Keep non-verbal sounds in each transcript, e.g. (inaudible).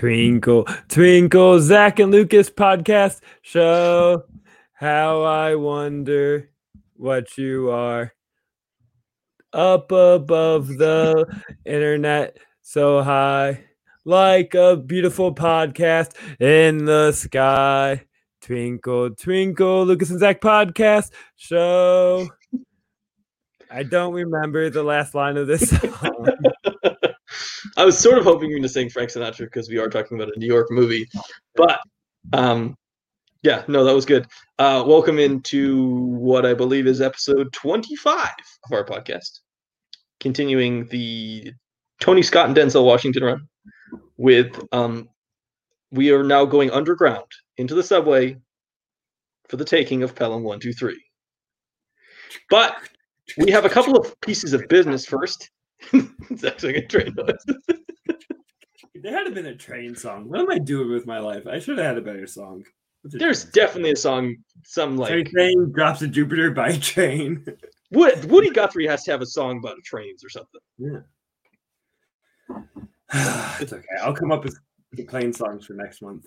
Twinkle, twinkle, Zack and Lucas podcast show. How I wonder what you are up above the internet so high, like a beautiful podcast in the sky. Twinkle, twinkle, Lucas and Zack podcast show. I don't remember the last line of this (laughs) song. I was sort of hoping you were going to sing Frank Sinatra because we are talking about a New York movie, but um, yeah, no, that was good. Uh, welcome into what I believe is episode 25 of our podcast, continuing the Tony Scott and Denzel Washington run. With um, we are now going underground into the subway for the taking of Pelham One Two Three. But we have a couple of pieces of business first. (laughs) it's actually a train noise. (laughs) There had to been a train song. What am I doing with my life? I should have had a better song. A There's definitely a song, some song? like train drops to Jupiter by (laughs) train. Wood, Woody Guthrie has to have a song about trains or something. Yeah. (sighs) it's okay. I'll come up with the plane songs for next month.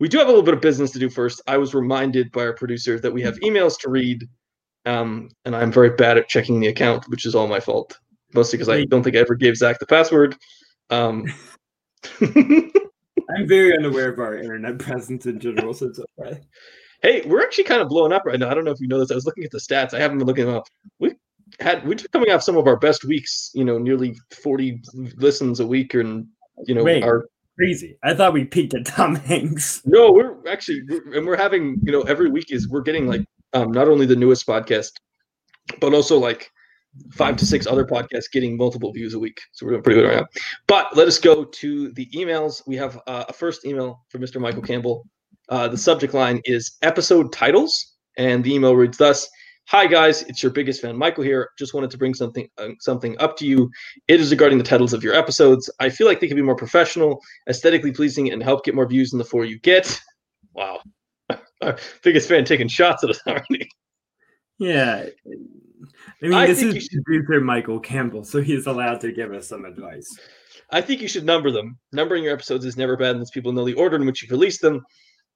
We do have a little bit of business to do first. I was reminded by our producer that we have emails to read, um, and I'm very bad at checking the account, which is all my fault. Mostly because I don't think I ever gave Zack the password. Um, (laughs) I'm very unaware of our internet presence in general, so it's okay. hey, we're actually kind of blowing up right now. I don't know if you know this. I was looking at the stats. I haven't been looking them up. We had we're coming off some of our best weeks. You know, nearly 40 listens a week, and you know, Wait. our Crazy. I thought we peaked at Tom Hanks. No, we're actually, we're, and we're having, you know, every week is we're getting like um, not only the newest podcast, but also like five to six other podcasts getting multiple views a week. So we're doing pretty good right now. But let us go to the emails. We have uh, a first email from Mr. Michael Campbell. Uh, the subject line is episode titles, and the email reads thus. Hi guys, it's your biggest fan, Michael here. Just wanted to bring something uh, something up to you. It is regarding the titles of your episodes. I feel like they can be more professional, aesthetically pleasing, and help get more views than the four you get. Wow, our (laughs) biggest fan taking shots at us already. Yeah. I mean, I this think is you producer Michael Campbell, so he's allowed to give us some advice. I think you should number them. Numbering your episodes is never bad unless people know the order in which you release them.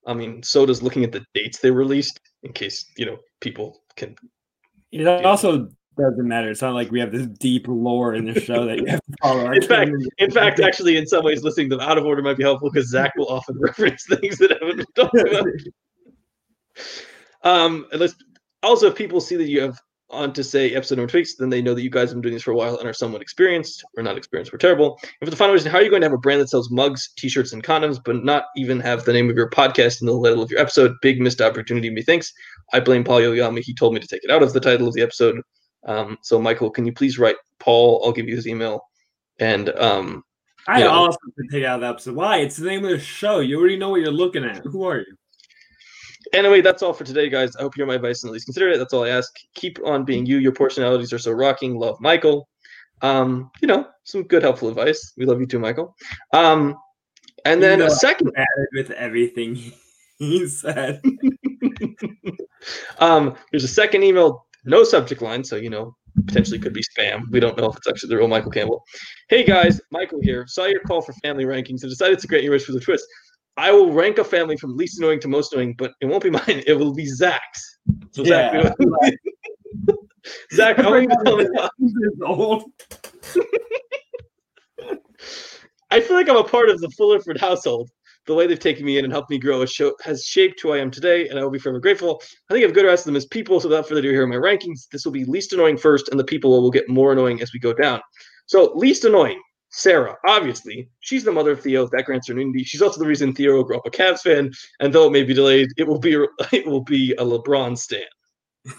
I mean, so does looking at the dates they released, in case you know people can. It also doesn't matter. It's not like we have this deep lore in the show that you have to follow. (laughs) In fact, in fact, (laughs) actually, in some ways, listening to them out of order might be helpful because Zack will often (laughs) reference things that haven't been talked about. um, and let's also, if people see that you have on to say episode number tweaks, then they know that you guys have been doing this for a while and are somewhat experienced or not experienced. We're terrible. And for the final reason, how are you going to have a brand that sells mugs, t-shirts, and condoms, but not even have the name of your podcast in the title of your episode? Big missed opportunity, methinks. I blame Paul Yoyama. He told me to take it out of the title of the episode. Um, so, Michael, can you please write Paul? I'll give you his email. And um, I Yeah. also take out the episode. Why? It's the name of the show. You already know what you're looking at. Who are you? Anyway, that's all for today, guys. I hope you hear my advice and at least consider it. That's all I ask. Keep on being you. Your personalities are so rocking. Love, Michael. Um, you know, some good, helpful advice. We love you too, Michael. Um, and then You a second, Added with everything he said. (laughs) um, there's a second email, no subject line, so you know, potentially could be spam. We don't know if it's actually the real Michael Campbell. Hey guys, Michael here. Saw your call for family rankings and decided to grant you wish for the twist. I will rank a family from least annoying to most annoying, but it won't be (laughs) mine. It will be Zack's. So Zack, Yeah. (laughs) Zack, how are you. (laughs) I feel like I'm a part of the Fullerford household. The way they've taken me in and helped me grow show, has shaped who I am today, and I will be forever grateful. I think I've good rest of them as people, so without further ado, here are my rankings. This will be least annoying first, and the people will get more annoying as we go down. So, least annoying, Sarah, obviously. She's the mother of Theo. That grants her immunity. She's also the reason Theo will grow up a Cavs fan, and though it may be delayed, it will be (laughs) it will be a LeBron stan. (laughs)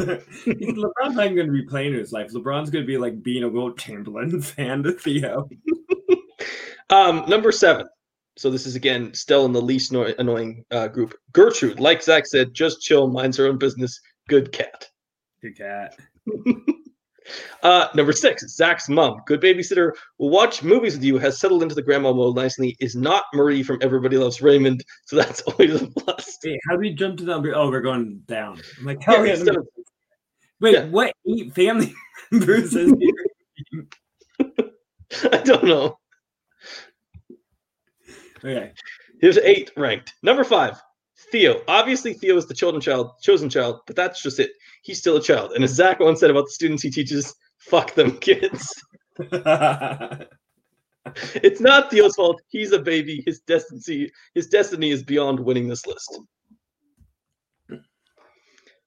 LeBron's not even going to be playing in his life. LeBron's going to be like being a Wilt Chamberlain (laughs) fan to Theo. Um, number seven. So this is again still in the least anno- annoying uh, group. Gertrude, like Zack said, just chill, minds her own business. Good cat. Good cat. Uh, number six, Zack's mom, good babysitter, will watch movies with you, has settled into the grandma mode nicely, is not Marie from Everybody Loves Raymond, so that's (laughs) always a plus. Wait, how do we jump to number? Oh, we're going down. I'm like, Yeah, how yeah, of- Wait, yeah. what eight family (laughs) members is here? (laughs) I don't know. Okay. Here's eight ranked. Number five, Theo. Obviously, Theo is the chosen child, chosen child, but that's just it. He's still a child. And as Zack once said about the students he teaches, fuck them (laughs) kids. (laughs) it's not Theo's fault. He's a baby. His destiny, his destiny is beyond winning this list.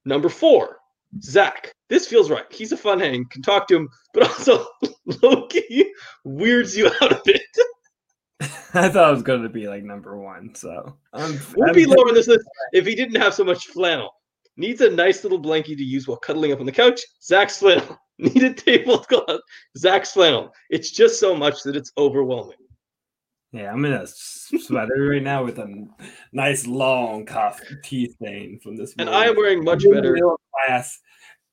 Number four, Zack. This feels right. He's a fun hang, can talk to him, but (laughs) also Loki weirds you out a bit. (laughs) I thought it was going to be like number one. So um, would be lower on this list if he didn't have so much flannel. Needs a nice little blankie to use while cuddling up on the couch. Zack's flannel. (laughs) Need a tablecloth. Zack's flannel. It's just so much that it's overwhelming. Yeah, I'm in a sweater right now with a nice long cough tea stain from this. Morning. And I am wearing much better class.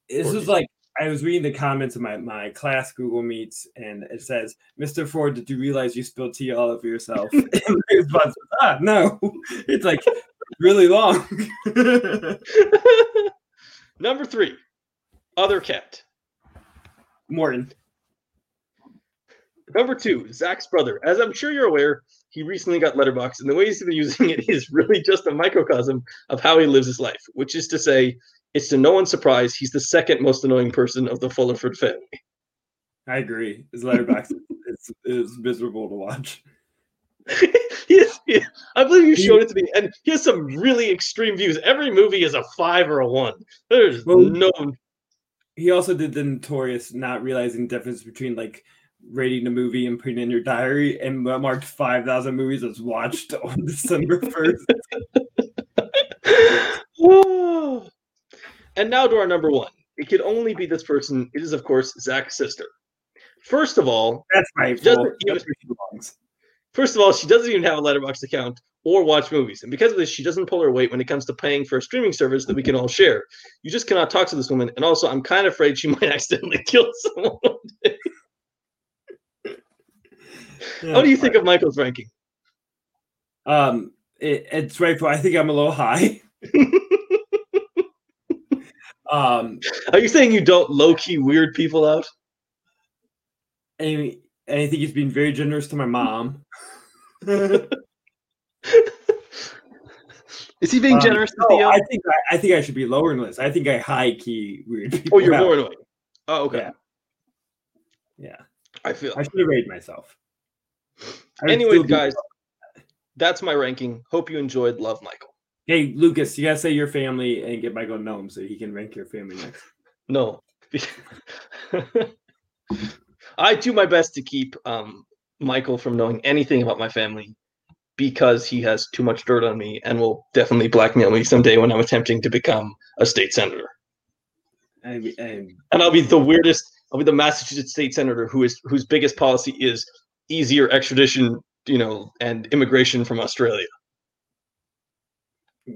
This is like I was reading the comments of my, my class Google Meets, and it says, "Mr. Ford, did you realize you spilled tea all over yourself?" (laughs) (laughs) and my response was, "Ah, no." (laughs) It's like really long. Number three, other cat. Morton. Number two, Zack's brother. As I'm sure you're aware, he recently got Letterboxd, and the way he's been using it is really just a microcosm of how he lives his life, which is to say, it's to no one's surprise he's the second most annoying person of the Fullerford family. I agree. His Letterboxd is, is miserable to watch. (laughs) he is, he, I believe you showed it to me, and he has some really extreme views. Every movie is a five or a one. There's well, no. He also did the notorious not realizing the difference between like rating a movie and putting in your diary, and marked five thousand movies as watched (laughs) on December first. (laughs) Oh. And now to our number one. It could only be this person. It is, of course, Zack's sister. First of all, that's right. First of all, she doesn't even have a Letterboxd account or watch movies. And because of this, she doesn't pull her weight when it comes to paying for a streaming service that we can all share. You just cannot talk to this woman. And also, I'm kind of afraid she (laughs) might accidentally kill someone (laughs) yeah, How do you think of Michael's ranking? Um, it, it's right for. I think I'm a little high. (laughs) Um, Are you saying you don't low key weird people out? And, and I think he's been very generous to my mom. (laughs) Is he being um, generous to no, I think I, I, think I should be lower in this. I think I high key weird people. Oh, you're out. more annoying. Oh, okay. Yeah. yeah. I feel I should have rated myself. Anyway, guys, that's my ranking. Hope you enjoyed. Love, Michael. Hey, Lucas, you gotta say your family and get Michael Gnome so he can rank your family next. No. (laughs) I do my best to keep um, Michael from knowing anything about my family because he has too much dirt on me and will definitely blackmail me someday when I'm attempting to become a state senator. I, I, and I'll be the weirdest. I'll be the Massachusetts state senator who is whose biggest policy is easier extradition, you know, and immigration from Australia.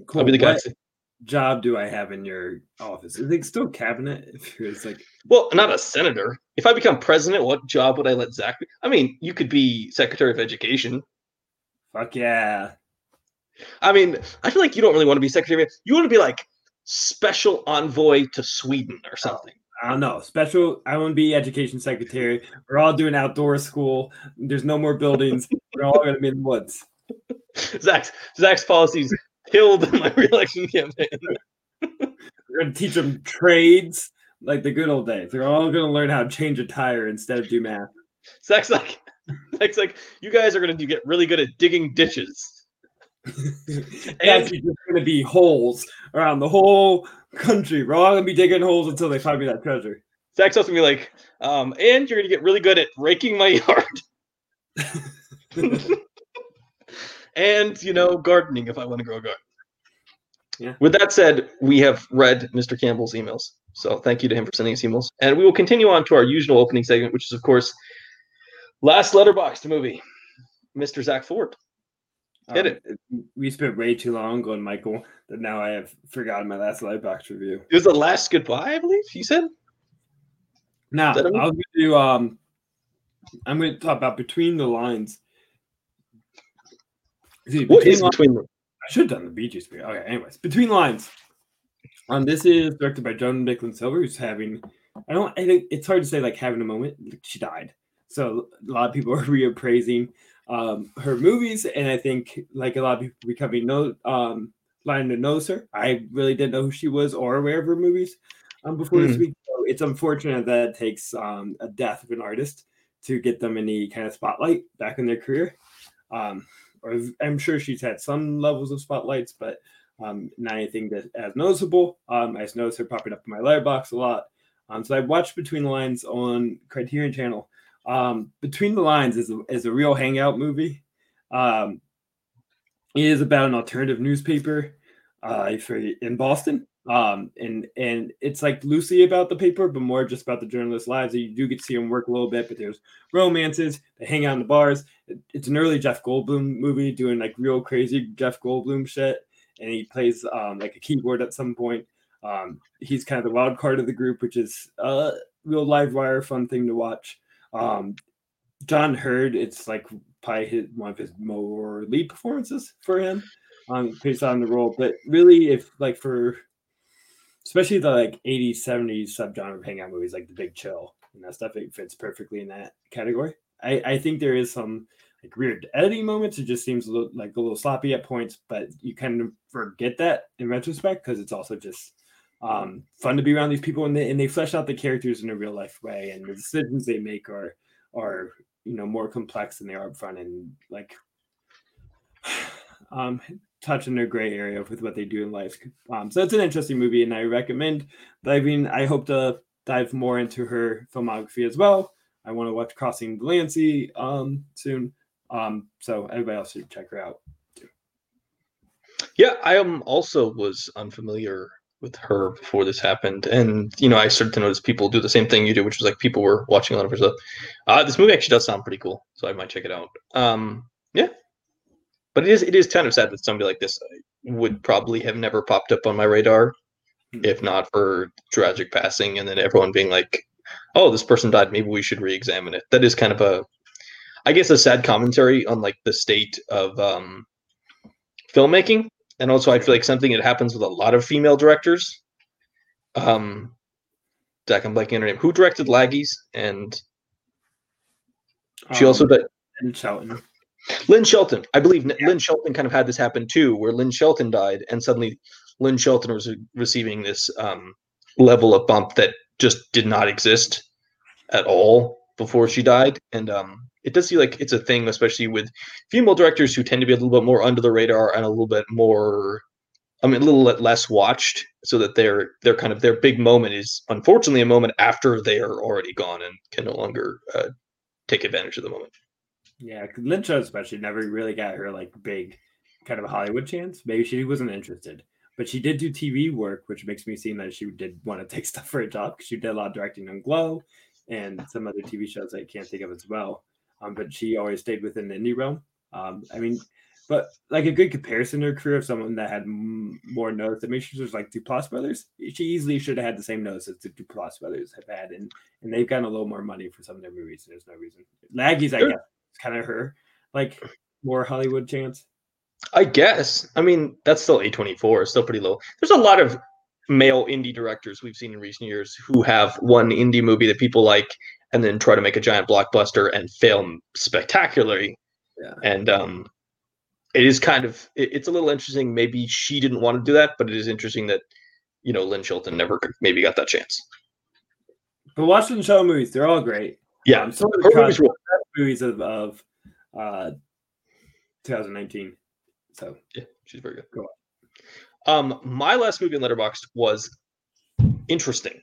Cool. I'll be the guy. What job do I have in your office? Is it still cabinet? (laughs) If it's like, well, not a senator. If I become president, what job would I let Zack? Be? I mean, you could be secretary of education. Fuck yeah. I mean, I feel like you don't really want to be secretary. You want to be like special envoy to Sweden or oh, something. I don't know. Special. I want to be education secretary. We're all doing outdoor school. There's no more buildings. We're all going to be in the woods. (laughs) Zack's Zack's policies killed (laughs) in my reelection campaign. We're gonna teach them trades like the good old days. They're all gonna learn how to change a tire instead of do math. Zack's like, (laughs) Zack's like, you guys are gonna get really good at digging ditches. (laughs) and just gonna be holes around the whole country. We're all gonna be digging holes until they find me that treasure. Zack's also gonna be like, um, and you're gonna get really good at raking my yard and you know gardening if I want to grow a garden. Yeah. With that said, we have read Mr. Campbell's emails, so thank you to him for sending us emails, and we will continue on to our usual opening segment, which is of course last Letterboxd movie, Mr. Zack Ford. Hit um, it. We spent way too long on Michael that now I have forgotten my last Letterboxd review. It was the last goodbye, I believe you said. Now I was to do. Um, I'm going to talk about between the lines See, what is between them? I should have done the Bee Gees. Okay, anyways, between lines. Um, this is directed by Joan Micklin Silver, who's having. I don't. I think it's hard to say like having a moment. She died, so a lot of people (laughs) are reappraising um, her movies, and I think like a lot of people becoming know um, line to knows her. I really didn't know who she was or aware of her movies um, before Hmm. this week. So it's unfortunate that it takes um, a death of an artist to get them any kind of spotlight back in their career. Um, I'm sure she's had some levels of spotlights, but um, not anything that as noticeable. Um, I just noticed her popping up in my Letterboxd a lot. Um, so I watched Between the Lines on Criterion Channel. Um, Between the Lines is a, is a real hangout movie. Um, it is about an alternative newspaper uh, for in Boston. Um, and and it's like loosely about the paper, but more just about the journalists' lives. You do get to see them work a little bit, but there's romances. They hang out in the bars. It- it's an early Jeff Goldblum movie, doing like real crazy Jeff Goldblum shit, and he plays um, like a keyboard at some point. Um, he's kind of the wild card of the group, which is a real live wire fun thing to watch. Um, John Heard, it's like probably his, one of his more lead performances for him, um, based on the role. But really, if like for especially the like 80s, 70s subgenre of hangout movies, like The Big Chill and that stuff, it fits perfectly in that category. I, I think there is some like weird editing moments. It just seems a little, like a little sloppy at points, but you kind of forget that in retrospect because it's also just um, fun to be around these people and they, and they flesh out the characters in a real life way and the decisions they make are are you know more complex than they are up front and like (sighs) um touch in their gray area with what they do in life. Um so it's an interesting movie and i recommend diving. I hope to dive more into her filmography as well. I want to watch crossing delancey um soon. Um so everybody else should check her out Yeah, I um also was unfamiliar with her before this happened, and you know I started to notice people do the same thing you do, which was like people were watching a lot of her stuff. Uh, this movie actually does sound pretty cool, so I might check it out. Um, but it is it is kind of sad that somebody like this would probably have never popped up on my radar if not for tragic passing, and then everyone being like, "Oh, this person died. Maybe we should re-examine it." That is kind of a, I guess, a sad commentary on like the state of um, filmmaking and also I feel like something that happens with a lot of female directors. Um, Zack, I'm blanking on her name. Who directed Laggies? And she also Um, did and Shelton. Lynn Shelton. I believe Yeah. Lynn Shelton kind of had this happen too, where Lynn Shelton died, and suddenly Lynn Shelton was receiving this um, level of bump that just did not exist at all before she died. And um, it does seem like it's a thing, especially with female directors who tend to be a little bit more under the radar and a little bit more, I mean, a little bit less watched, so that their their kind of their big moment is unfortunately a moment after they are already gone and can no longer uh, take advantage of the moment. Yeah, Lynch especially never really got her like big kind of Hollywood chance. Maybe she wasn't interested, but she did do TV work, which makes me seem that she did want to take (laughs) stuff for a job. 'cause She did a lot of directing on Glow and some other TV shows I can't think of as well. Um, but she always stayed within the indie realm. Um, I mean, but like a good comparison to her career of someone that had m- more notes. I mean, she was like Duplass Brothers. She easily should have had the same notes as the Duplass Brothers have had, and and they've gotten a little more money for some of their movies. There's no reason. Laggies, I guess, kind of her like more Hollywood chance. I guess. I mean, that's still A24, it's still pretty low. There's a lot of male indie directors we've seen in recent years who have one indie movie that people like and then try to make a giant blockbuster and fail spectacularly. Yeah. And um it is kind of it- it's a little interesting. Maybe she didn't want to do that, but it is interesting that you know Lynn Shelton never maybe got that chance. But watch the show movies; they're all great. Yeah, um, some of her the movies movies, were- movies of, of uh, 2019. So Yeah, she's very good. Go on. Um, my last movie in Letterboxd was interesting.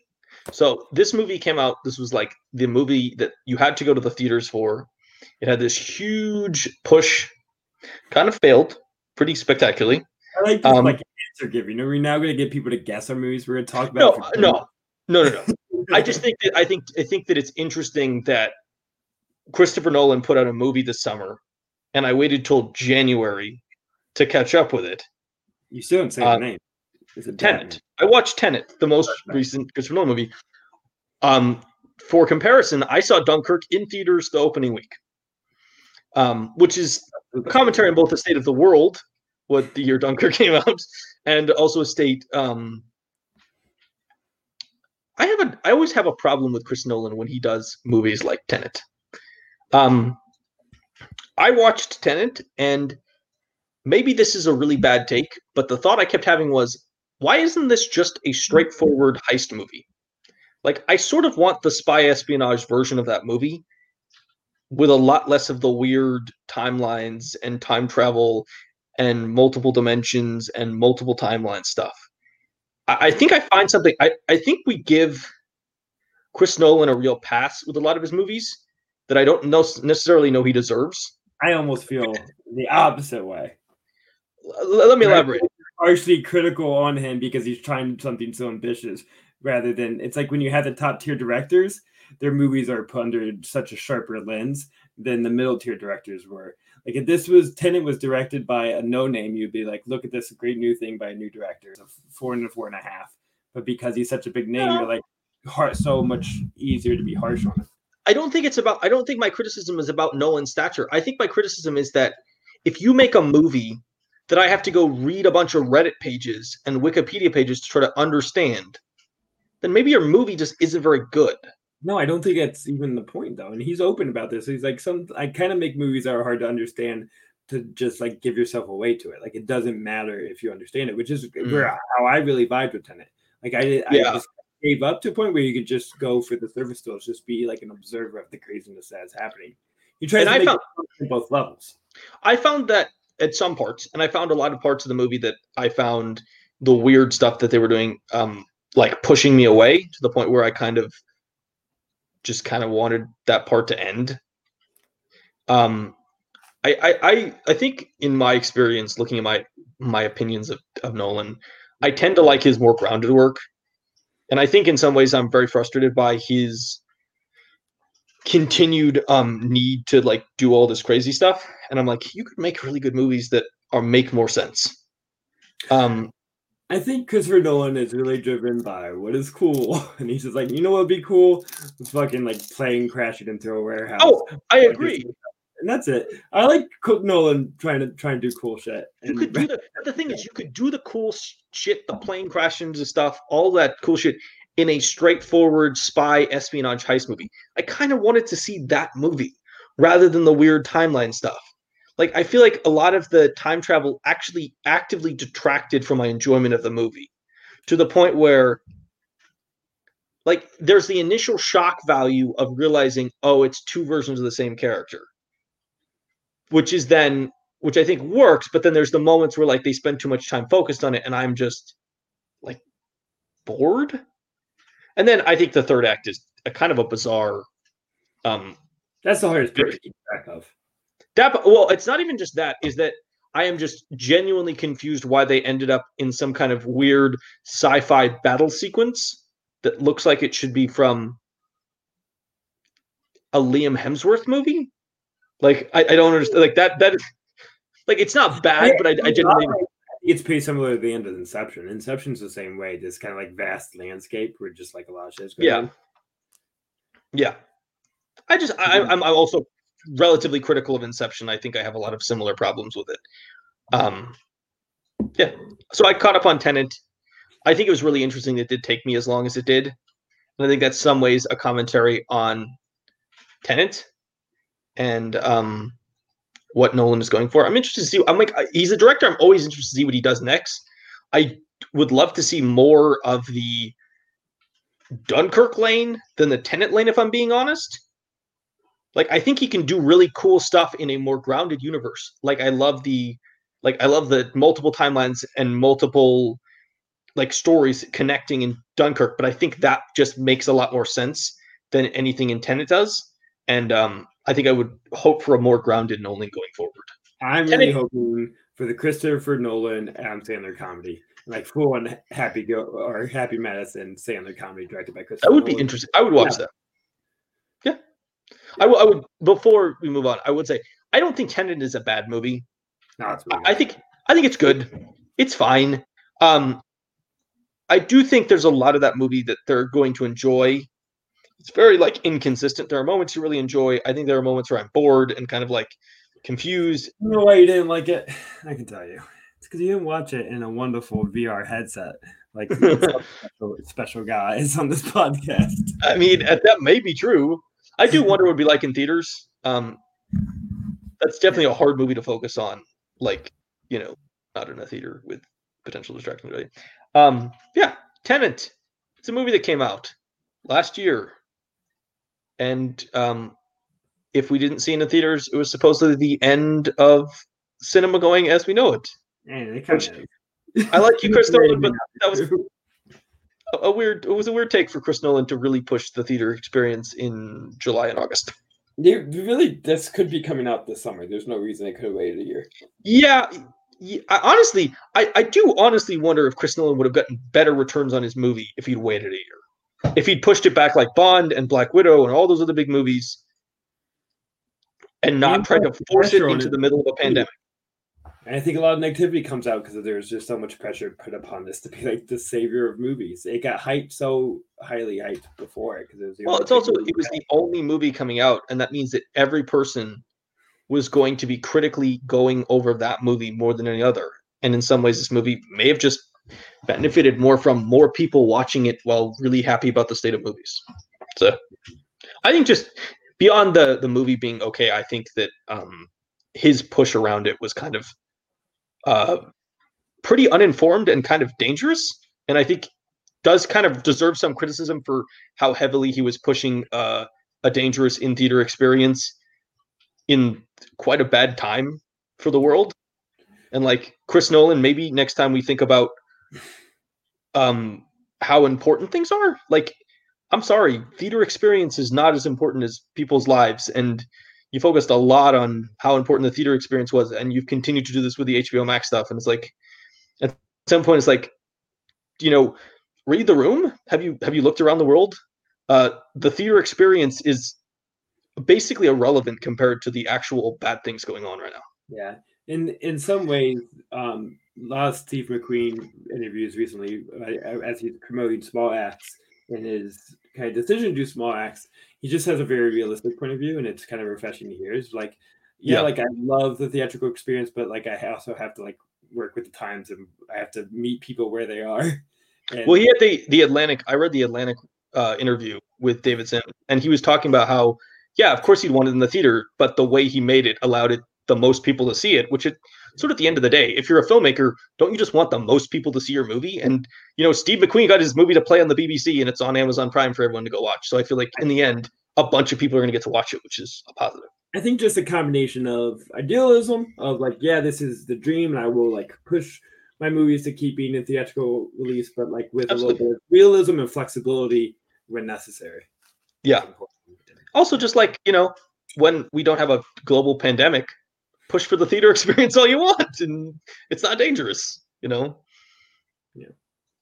So this movie came out. This was like the movie that you had to go to the theaters for. It had this huge push, kind of failed pretty spectacularly. I like this Um, like answer giving. Are we now going to get people to guess our movies we're going to talk No, about? for- no, no, no, no. (laughs) I just think that I think I think that it's interesting that Christopher Nolan put out a movie this summer, and I waited till January to catch up with it. you still didn't say uh, the name. Is it Tenet. I watched Tenet, the most recent Christopher Nolan movie. Um, for comparison, I saw Dunkirk in theaters the opening week, um, which is a commentary on both the state of the world, what the year Dunkirk (laughs) came out, and also a state. Um, I have a, I always have a problem with Chris Nolan when he does movies like Tenet. Um, I watched Tenet, and maybe this is a really bad take, but the thought I kept having was, why isn't this just a straightforward heist movie? Like, I sort of want the spy espionage version of that movie with a lot less of the weird timelines and time travel and multiple dimensions and multiple timeline stuff. I, I think I find something. I, I think we give Chris Nolan a real pass with a lot of his movies that I don't know, necessarily know he deserves. I almost feel the opposite way. L- let me elaborate. Harshly critical on him because he's trying something so ambitious, rather than it's like when you have the top tier directors, their movies are put under such a sharper lens than the middle tier directors were. Like if this was Tenet was directed by a no name, you'd be like, look at this great new thing by a new director, a four and a four and a half. But because he's such a big name, you're like so much easier to be harsh on him. I don't think it's about. I don't think my criticism is about Nolan's stature. I think my criticism is that if you make a movie that I have to go read a bunch of Reddit pages and Wikipedia pages to try to understand, then maybe your movie just isn't very good. No, I don't think that's even the point though. And he's open about this. He's like, some I kind of make movies that are hard to understand to just like give yourself away to it. Like it doesn't matter if you understand it, which is mm. where how I really vibed with Tenet. Like I, I just gave up to a point where you could just go for the surface stills, just be like an observer of the craziness that's happening. You try and to I make both levels. I found that at some parts, and I found a lot of parts of the movie that I found the weird stuff that they were doing, um, like pushing me away to the point where I kind of just kind of wanted that part to end. Um, I, I, I, I think in my experience, looking at my my opinions of, of Nolan, I tend to like his more grounded work, and I think in some ways I'm very frustrated by his continued um need to like do all this crazy stuff and i'm like you could make really good movies that are make more sense um I think Christopher Nolan is really driven by what is cool, (laughs) and he's just like, you know what would be cool? It's fucking like plane crashing into a warehouse. Oh, I agree. And that's it. I like Cook Nolan trying to try and do cool shit. You could do (laughs) the the thing is you could do the cool shit, the plane crashing and stuff, all that cool shit in a straightforward spy espionage heist movie. I kind of wanted to see that movie rather than the weird timeline stuff like I feel like a lot of the time travel actually actively detracted from my enjoyment of the movie to the point where like there's the initial shock value of realizing oh it's two versions of the same character which is then which I think works but then there's the moments where like they spend too much time focused on it and I'm just like bored and then I think the third act is a kind of a bizarre um that's the hardest part to keep track of that well, it's not even just that. Is that I am just genuinely confused why they ended up in some kind of weird sci-fi battle sequence that looks like it should be from a Liam Hemsworth movie. Like I, I don't understand. Like that that like it's not bad, but I, I genuinely. It's pretty similar to the end of Inception. Inception's the same way. This kind of like vast landscape where just like a lot of shit's going yeah. On. Yeah. I just I, I'm I'm also relatively critical of Inception. I think I have a lot of similar problems with it. Um, yeah, so I caught up on Tenet. I think it was really interesting. It did take me as long as it did, and I think that's some ways a commentary on Tenet and um, what Nolan is going for. I'm interested to see. I'm like, he's a director. I'm always interested to see what he does next. I would love to see more of the Dunkirk lane than the Tenet lane, if I'm being honest like I think he can do really cool stuff in a more grounded universe. Like I love the like I love the multiple timelines and multiple like stories connecting in Dunkirk, but I think that just makes a lot more sense than anything in Tenet does. And um, I think I would hope for a more grounded Nolan going forward. I'm really hoping for the Christopher Nolan Adam Sandler comedy, like full on Happy Go or Happy Madison Sandler comedy directed by Christopher. That would Nolan. be interesting. I would watch yeah. that. Yeah, I, w- I would before we move on. I would say I don't think Tenet is a bad movie. No, it's really I, I think I think it's good. It's fine. Um, I do think there's a lot of that movie that they're going to enjoy. It's very like inconsistent. There are moments you really enjoy. I think there are moments where I'm bored and kind of like confused. I know why you didn't like it. (sighs) I can tell you. It's because you didn't watch it in a wonderful VR headset like (laughs) special, special guys on this podcast. I mean, that may be true. I do wonder what it'd be like in theaters. Um, that's definitely a hard movie to focus on. Like you know, not in a theater with potential distractions. Really. Um, yeah, Tenet. It's a movie that came out last year, and um, if we didn't see it in the theaters, it was supposedly the end of cinema going as we know it. And it. I like you, Chris Nolan, but that was a, a weird. It was a weird take for Chris Nolan to really push the theater experience in July and August. They really, this could be coming out this summer. There's no reason they could have waited a year. Yeah, yeah I, honestly, I, I do honestly wonder if Chris Nolan would have gotten better returns on his movie if he'd waited a year. If he'd pushed it back like Bond and Black Widow and all those other big movies, and not And tried to force it into it. the middle of a pandemic. And I think a lot of negativity comes out because there's just so much pressure put upon this to be like the savior of movies. It got hyped so highly hyped before it because it was. the Well, it's also it was that- the only movie coming out, and that means that every person was going to be critically going over that movie more than any other. And in some ways, this movie may have just benefited more from more people watching it while really happy about the state of movies. So, I think just beyond the the movie being okay, I think that um, his push around it was kind of uh, pretty uninformed and kind of dangerous. And I think does kind of deserve some criticism for how heavily he was pushing uh, a dangerous in theater experience in quite a bad time for the world. And like Chris Nolan, maybe next time we think about um, how important things are, like I'm sorry, theater experience is not as important as people's lives, and you focused a lot on how important the theater experience was, and you've continued to do this with the HBO Max stuff, and it's like at some point, it's like, you know, read the room. Have you have you looked around the world? Uh, the theater experience is basically irrelevant compared to the actual bad things going on right now. Yeah, in in some ways, um, lot of Steve McQueen interviews recently, as he's promoting Small Axe and his kind of decision to do Small Axe, he just has a very realistic point of view, and it's kind of refreshing to hear. It's like, yeah, Yeah. like I love the theatrical experience, but like I also have to like work with the times, and I have to meet people where they are. (laughs) And, Well, he had the the Atlantic. I read the Atlantic uh, interview with David Sims, and he was talking about how, yeah, of course he'd want it in the theater, but the way he made it allowed it the most people to see it. Which it sort of at the end of the day, if you're a filmmaker, don't you just want the most people to see your movie? And you know, Steve McQueen got his movie to play on the BBC, and it's on Amazon Prime for everyone to go watch. So I feel like in the end, a bunch of people are going to get to watch it, which is a positive. I think just a combination of idealism of like, yeah, this is the dream, and I will like push my movies to keep being in theatrical release, but like with a little bit of realism and flexibility when necessary. Yeah. Also, just like you know, when we don't have a global pandemic, push for the theater (laughs) experience all you want, and it's not dangerous. You know. Yeah.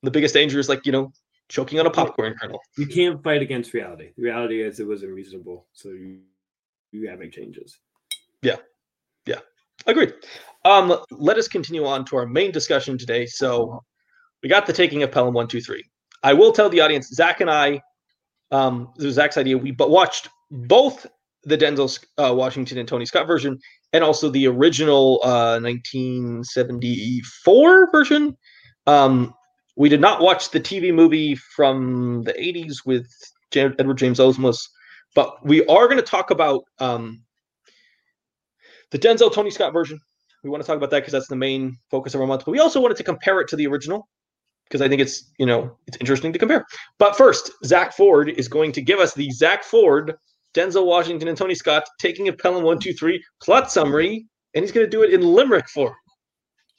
The biggest danger is like you know choking on a popcorn kernel. You can't fight against reality. The reality is it was unreasonable, so you you gotta make changes. Yeah. Yeah. Agreed. Um, let us continue on to our main discussion today. So we got the taking of Pelham one two three. I will tell the audience, Zack and I, um, this was Zack's idea. We but watched both the Denzel uh, Washington and Tony Scott version, and also the original uh, 1974 version. Um, we did not watch the TV movie from the 80s with Jan- Edward James Olmos, but we are going to talk about um, the Denzel Tony Scott version. We want to talk about that because that's the main focus of our month. But we also wanted to compare it to the original because I think it's you know it's interesting to compare. But first, Zack Ford is going to give us the Zack Ford, Denzel Washington, and Tony Scott taking of Pelham one two three plot summary, and he's going to do it in limerick form.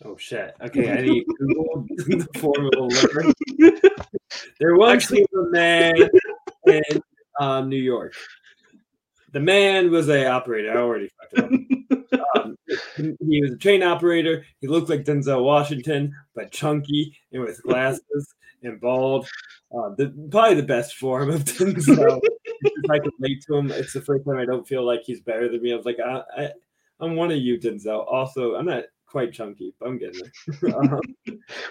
Oh shit. Okay, I need Google (laughs) the form of a liver. (laughs) There once Actually- was a man in um, New York. The man was a operator. I already fucked it up. (laughs) Um, he- was a train operator. He looked like Denzel Washington, but chunky and with glasses and bald. Uh, the, probably the best form of (laughs) Denzel. if I can relate to him, it's the first time I don't feel like he's better than me. I was like, I, I, I'm one of you, Denzel. Also, I'm not quite chunky, but I'm getting there. (laughs) Um,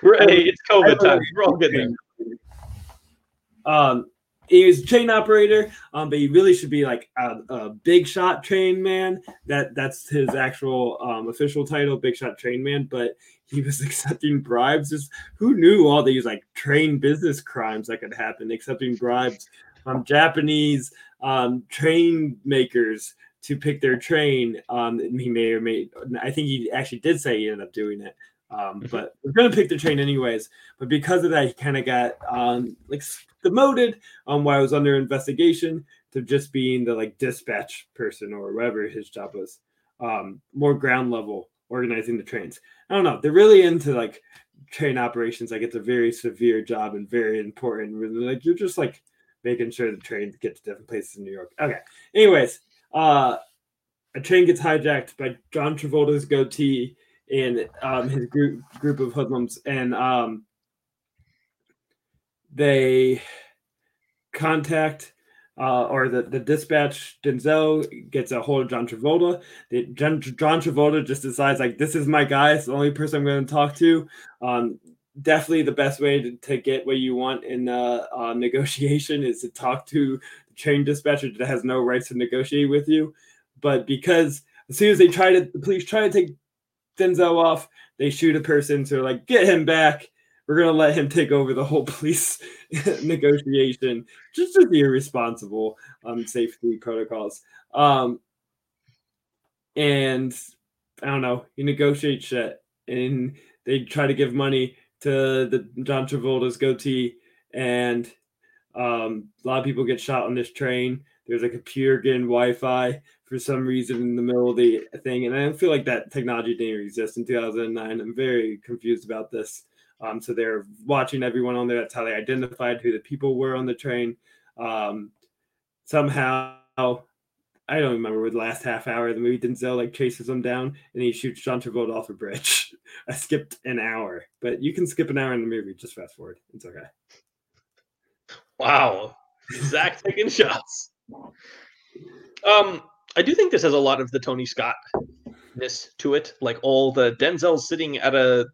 We're, hey, it's COVID time. We're all getting there. Um, he was a train operator, um, but he really should be like a, a big shot train man. That that's his actual um, official title, big shot train man. But he was (laughs) accepting bribes. Just who knew all these like train business crimes that could happen? Accepting bribes from Japanese um, train makers to pick their train. Um, he may or may, I think he actually did say he ended up doing it. Um, but we're gonna pick the train anyways. But because of that, he kind of got um, like demoted um, while I was under investigation to just being the like dispatch person or whatever his job was. Um, more ground level organizing the trains. I don't know. They're really into like train operations. Like it's a very severe job and very important. Really, like you're just like making sure the trains get to different places in New York. Okay. Anyways, uh, a train gets hijacked by John Travolta's goatee and um, his group group of hoodlums, and um, they contact uh, or the, the dispatch Denzel gets a hold of John Travolta. The, John, John Travolta just decides like this is my guy. It's the only person I'm going to talk to. Um, definitely the best way to, to get what you want in uh, (laughs) uh, negotiation is to talk to the train dispatcher that has no rights to negotiate with you. But because as soon as they try to, the police try to take Denzel off, they shoot a person. So like, get him back. We're gonna let him take over the whole (laughs) police (laughs) negotiation. Just to be irresponsible um, safety protocols. Um, and I don't know, you negotiate shit, and they try to give money to the John Travolta's goatee, and um, a lot of people get shot on this train. There's a computer getting Wi-Fi for some reason in the middle of the thing, and I don't feel like that technology didn't exist in 2009. I'm very confused about this. Um, so they're watching everyone on there. That's how they identified who the people were on the train. Um, somehow, I don't remember the last half hour of the movie. Denzel like chases them down and he shoots John Travolta off a bridge. (laughs) I skipped an hour, but you can skip an hour in the movie. Just fast forward. It's okay. Wow, Zack taking shots. Um, I do think this has a lot of the Tony Scottness to it, like all the Denzel sitting at a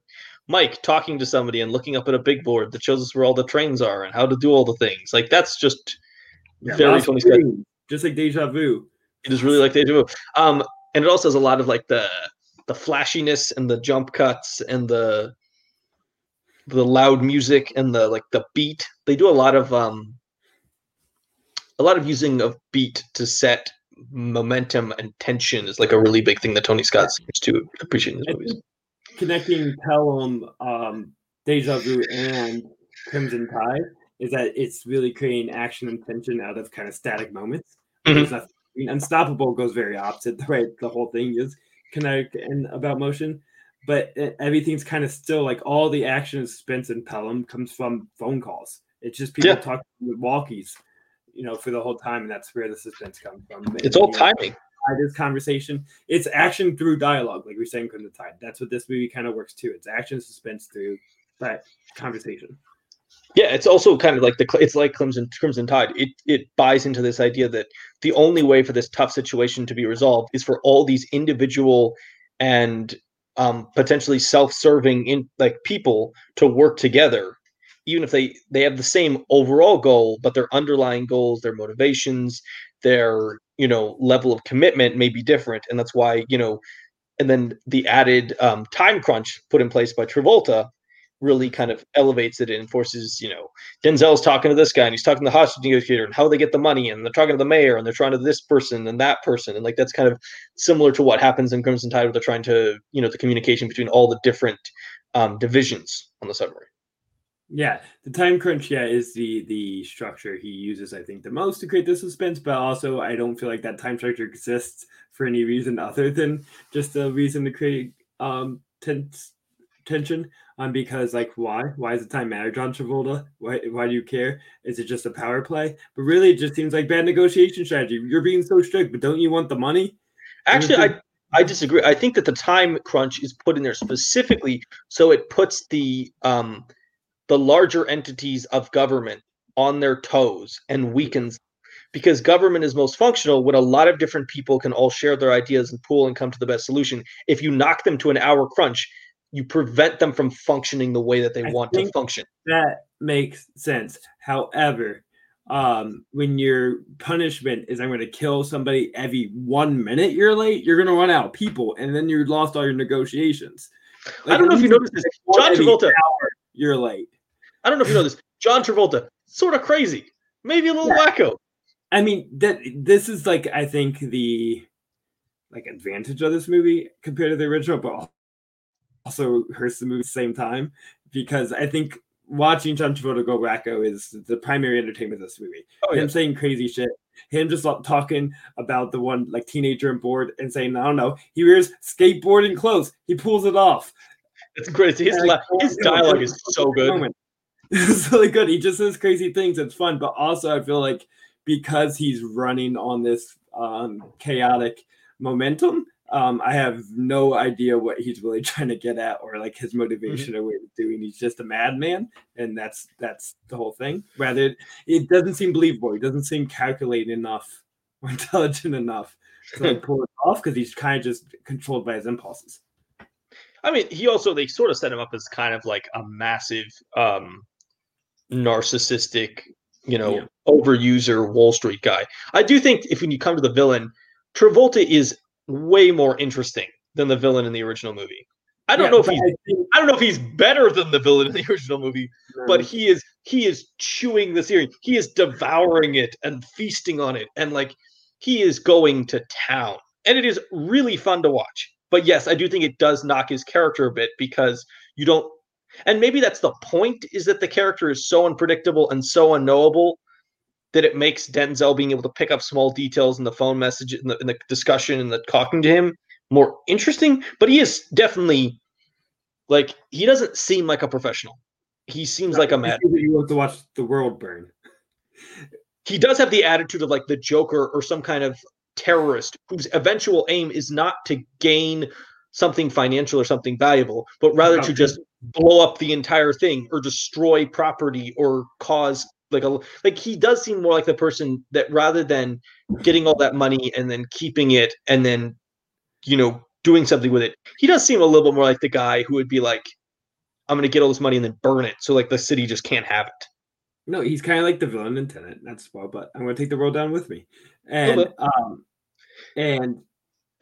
mic talking to somebody and looking up at a big board that shows us where all the trains are and how to do all the things. Like that's just Yeah, very Tony Scott. Just like Deja Vu. It is really like deja vu. Um, and it also has a lot of like the the flashiness and the jump cuts and the the loud music and the like the beat. They do a lot of um a lot of using of beat to set momentum and tension is like a really big thing that Tony Scott seems to appreciate in his movies. connecting Pelham, um, Deja Vu, and Crimson Tide is that it's really creating action and tension out of kind of static moments. Mhm. Nothing- I mean, Unstoppable goes very opposite (laughs) the way the whole thing is kinetic and about motion, but it- everything's kind of still like all the action and suspense in Pelham comes from phone calls. It's just people Yeah. talking with walkies, you know, for the whole time, and that's where the suspense comes from. It's all You know, timing. this conversation. It's action through dialogue, like we are saying from the tide. That's what this movie kind of works too. It's action suspense through that conversation. Yeah, it's also kind of like the it's like Crimson Crimson Tide. It it buys into this idea that the only way for this tough situation to be resolved is for all these individual and um, potentially self-serving in like people to work together, even if they they have the same overall goal, but their underlying goals, their motivations, their you know level of commitment may be different, and that's why you know, and then the added um, time crunch put in place by Travolta really kind of elevates it and forces, you know, Denzel's talking to this guy and he's talking to the hostage negotiator and how they get the money and they're talking to the mayor and they're trying to this person and that person. And like that's kind of similar to what happens in Crimson Tide where they're trying to, you know, the communication between all the different um, divisions on the submarine. Yeah, the time crunch, yeah, is the the structure he uses, I think, the most to create the suspense. But also, I don't feel like that time structure exists for any reason other than just a reason to create um tense tension. Um, because like, why? Why does the time matter, John Travolta? Why? Why do you care? Is it just a power play? But really, it just seems like bad negotiation strategy. You're being so strict, but don't you want the money? Actually, I I disagree. I think that the time crunch is put in there specifically so it puts the um the larger entities of government on their toes and weakens because government is most functional when a lot of different people can all share their ideas and pool and come to the best solution. If you knock them to an hour crunch, you prevent them from functioning the way that they I want to function. That makes sense. However, um, when your punishment is I'm going to kill somebody every one minute you're late, you're going to run out of people, and then you lost all your negotiations. I don't know if you noticed this. John Travolta, hour you're late. I don't know if you know (laughs) this. John Travolta, sort of crazy, maybe a little Yeah. wacko. I mean that this is like I think the like advantage of this movie compared to the original, but also hurts the movie at the same time because I think watching John Travolta go wacko is the primary entertainment of this movie. Oh, him yeah. saying crazy shit, him just like, talking about the one like teenager on board and saying, I don't know, he wears skateboarding clothes, he pulls it off. It's great. His And, like, his (laughs) dialogue is so good. moment. (laughs) It's really good. He just says crazy things. It's fun, but also I feel like because he's running on this um, chaotic momentum, um, I have no idea what he's really (laughs) trying to get at or like his motivation or what he's doing. He's just a madman, and that's that's the whole thing. Rather, it doesn't seem believable. He doesn't seem calculated enough (laughs) or intelligent enough to like pull it off because he's kind of just controlled by his impulses. I mean, he also they sort of set him up as kind of like a massive um narcissistic, you know, Yeah. overuser Wall Street guy. I do think if when you come to the villain, Travolta is way more interesting than the villain in the original movie. I don't Yeah, know if he's I think, I don't know if he's better than the villain in the original movie, but um, he is he is chewing the series. He is devouring it and feasting on it, and like he is going to town, and it is really fun to watch. But yes, I do think it does knock his character a bit because you don't, and maybe that's the point is that the character is so unpredictable and so unknowable that it makes Denzel being able to pick up small details in the phone message, in the, in the discussion, and the talking to him more interesting. But he is definitely like he doesn't seem like a professional. He seems like a mad. You want to watch the world burn. He does have the attitude of like the Joker or some kind of terrorist whose eventual aim is not to gain something financial or something valuable, but rather to just blow up the entire thing or destroy property or cause like a like he does seem more like the person that rather than getting all that money and then keeping it and then you know doing something with it he does seem a little bit more like the guy who would be like i'm going to get all this money and then burn it so like the city just can't have it No, he's kind of like the villain in Tenet. That's well, but I'm going to take the world down with me. And um, and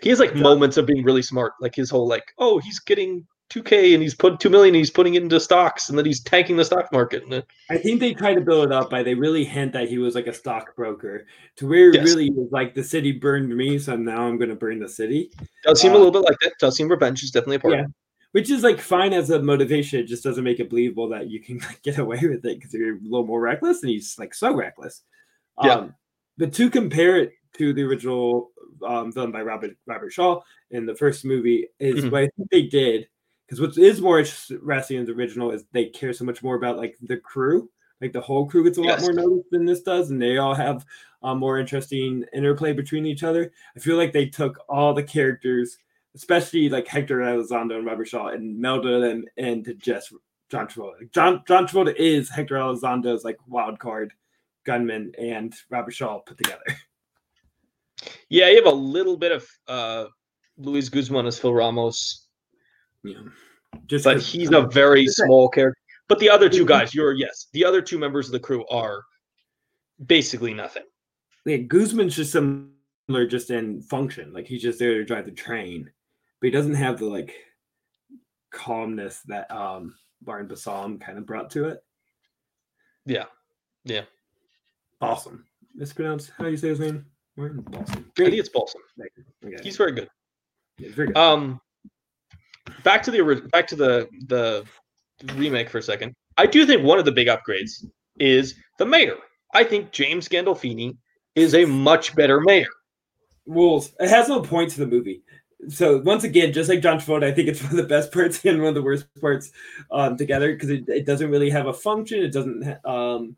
he has like Yeah. moments of being really smart like his whole like oh he's getting 2k and he's put 2 million and he's putting it into stocks and then he's tanking the stock market I think they try to build it up by they really hint that he was like a stockbroker to where Yes. really was like the city burned me, so now I'm going to burn the city, does seem a Uh, little bit like that does seem revenge is definitely a part Yeah. of it. which is like fine as a motivation. It just doesn't make it believable that you can (laughs) like, get away with it because you're a little more reckless, and he's like so reckless. Yeah. Um, but to compare it to the original um, done by Robert Robert Shaw in the first movie is Mhm. what I think they did. Because what is more interesting in the original is they care so much more about like the crew, like the whole crew gets a Yes. lot more notice than this does, and they all have a more interesting interplay between each other. I feel like they took all the characters, especially like Hector Elizondo and Robert Shaw, and melded them into just John Travolta. John John Travolta is Hector Elizondo's like wild card gunman and Robert Shaw put together. (laughs) yeah you have a little bit of uh luis guzman as phil ramos Yeah. Just but he's a very small character but the other two guys you're yes the other two members of the crew are basically nothing yeah, Guzman's just similar just in function. Like he's just there to drive the train, but he doesn't have the like calmness that um Barn Bassam kind of brought to it. yeah yeah Awesome. Mispronounce how do you say his name? Martin Balsam. i think it's balsam Okay. he's very good Yeah, very good. Um, back to the ori- back to the the remake for a second. I do think one of the big upgrades is the mayor. I think James Gandolfini is a much better mayor. rules. It has no point to the movie. So once again, just like John Travolta, I think it's (laughs) one of the best parts and one of the worst parts um, together because it, it doesn't really have a function. It doesn't ha- um,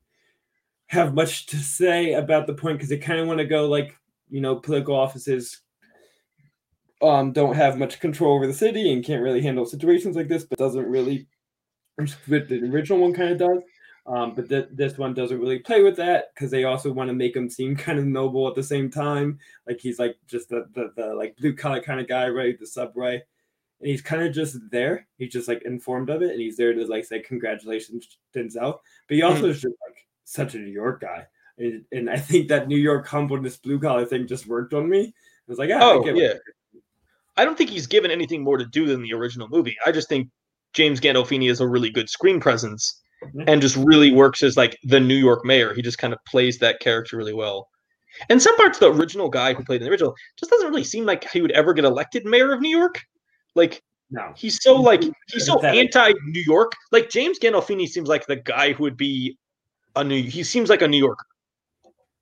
have much to say about the point because they kind of want to go like you know political offices um, don't have much control over the city and can't really handle situations like this, but doesn't really. The original one kind of does. Um, but th- this one doesn't really play with that because they also want to make him seem kind of noble at the same time like he's like just the the, the like blue collar kind of guy, right? The subway, and he's kind of just there. He's just like informed of it, and he's there to like say congratulations, Denzel. But he also is just like such a New York guy, and, and I think that New York humbleness, blue collar thing just worked on me. I was like, ah, I Oh, what- yeah. I don't think he's given anything more to do than the original movie. I just think James Gandolfini is a really good screen presence Yeah. and just really works as like the New York mayor. He just kind of plays that character really well. And some parts, the original guy who played in the original just doesn't really seem like he would ever get elected mayor of New York. Like No. he's so like he's so anti New York. Like James Gandolfini seems like the guy who would be a New. He seems like a New Yorker,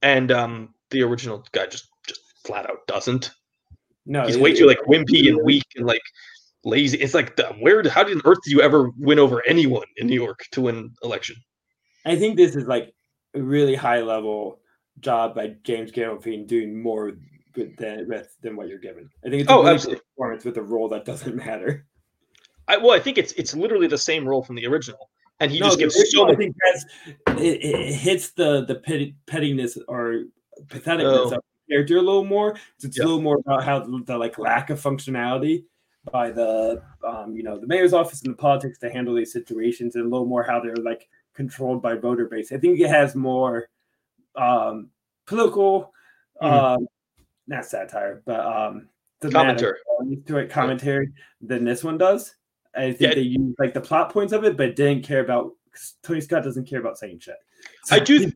and um the original guy just just flat out doesn't. No. He's it- way too like wimpy and weak and like lazy. It's like the, where? How did earth do you ever win over anyone in New York to win election? I think this is like a really high level job by James Gandolfini doing more with than than what you're given. I think it's a Oh, absolutely. performance with a role that doesn't (laughs) matter. I, well, I think it's it's literally the same role from the original, and he just gives so I much. think that's it, it hits the the petty, pettiness or patheticness Oh. of the character a little more. It's Yeah. a little more about how the, the like lack of functionality by the um, you know the mayor's office and the politics to handle these situations, and a little more how they're like controlled by voter base. I think it has more um, political, Mhm. um, not satire, but um, Commentary. to it, commentary than this one does. I think Yeah. they use like the plot points of it, but didn't care about Tony Scott doesn't care about saying shit. I do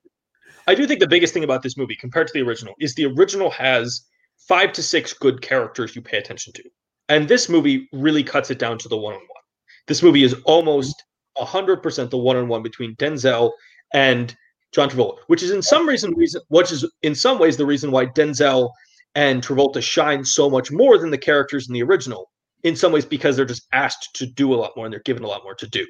I do think the biggest thing about this movie compared to the original is the original has five to six good characters you pay attention to. And this movie really cuts it down to the one on one. This movie is almost 100% the one on one between Denzel and John Travolta, which is in some reason reason which is in some ways the reason why Denzel and Travolta shine so much more than the characters in the original. In some ways because they're just asked to do a lot more and they're given a lot more to do.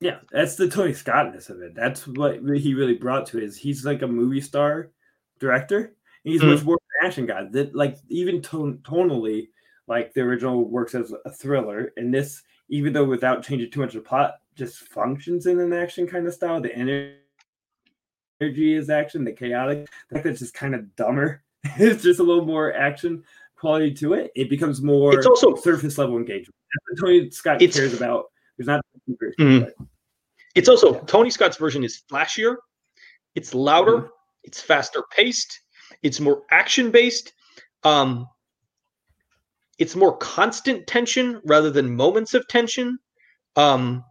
Yeah, that's the Tony Scottness of it. That's what he really brought to it. Is he's like a movie star director. And he's Mhm. much more of an action guy. That like even ton- tonally, like the original works as a thriller, and this, even though without changing too much of the plot, just functions in an action kind of style. The ener- energy is action. The chaotic, the fact that it's just kind of dumber. (laughs) it's just a little more action quality to it. It becomes more It's also surface level engagement. That's what Tony Scott It's- cares about. There's not but- It's also Tony Scott's version is flashier, it's louder, Mhm. it's faster paced, it's more action based, um, it's more constant tension rather than moments of tension, um,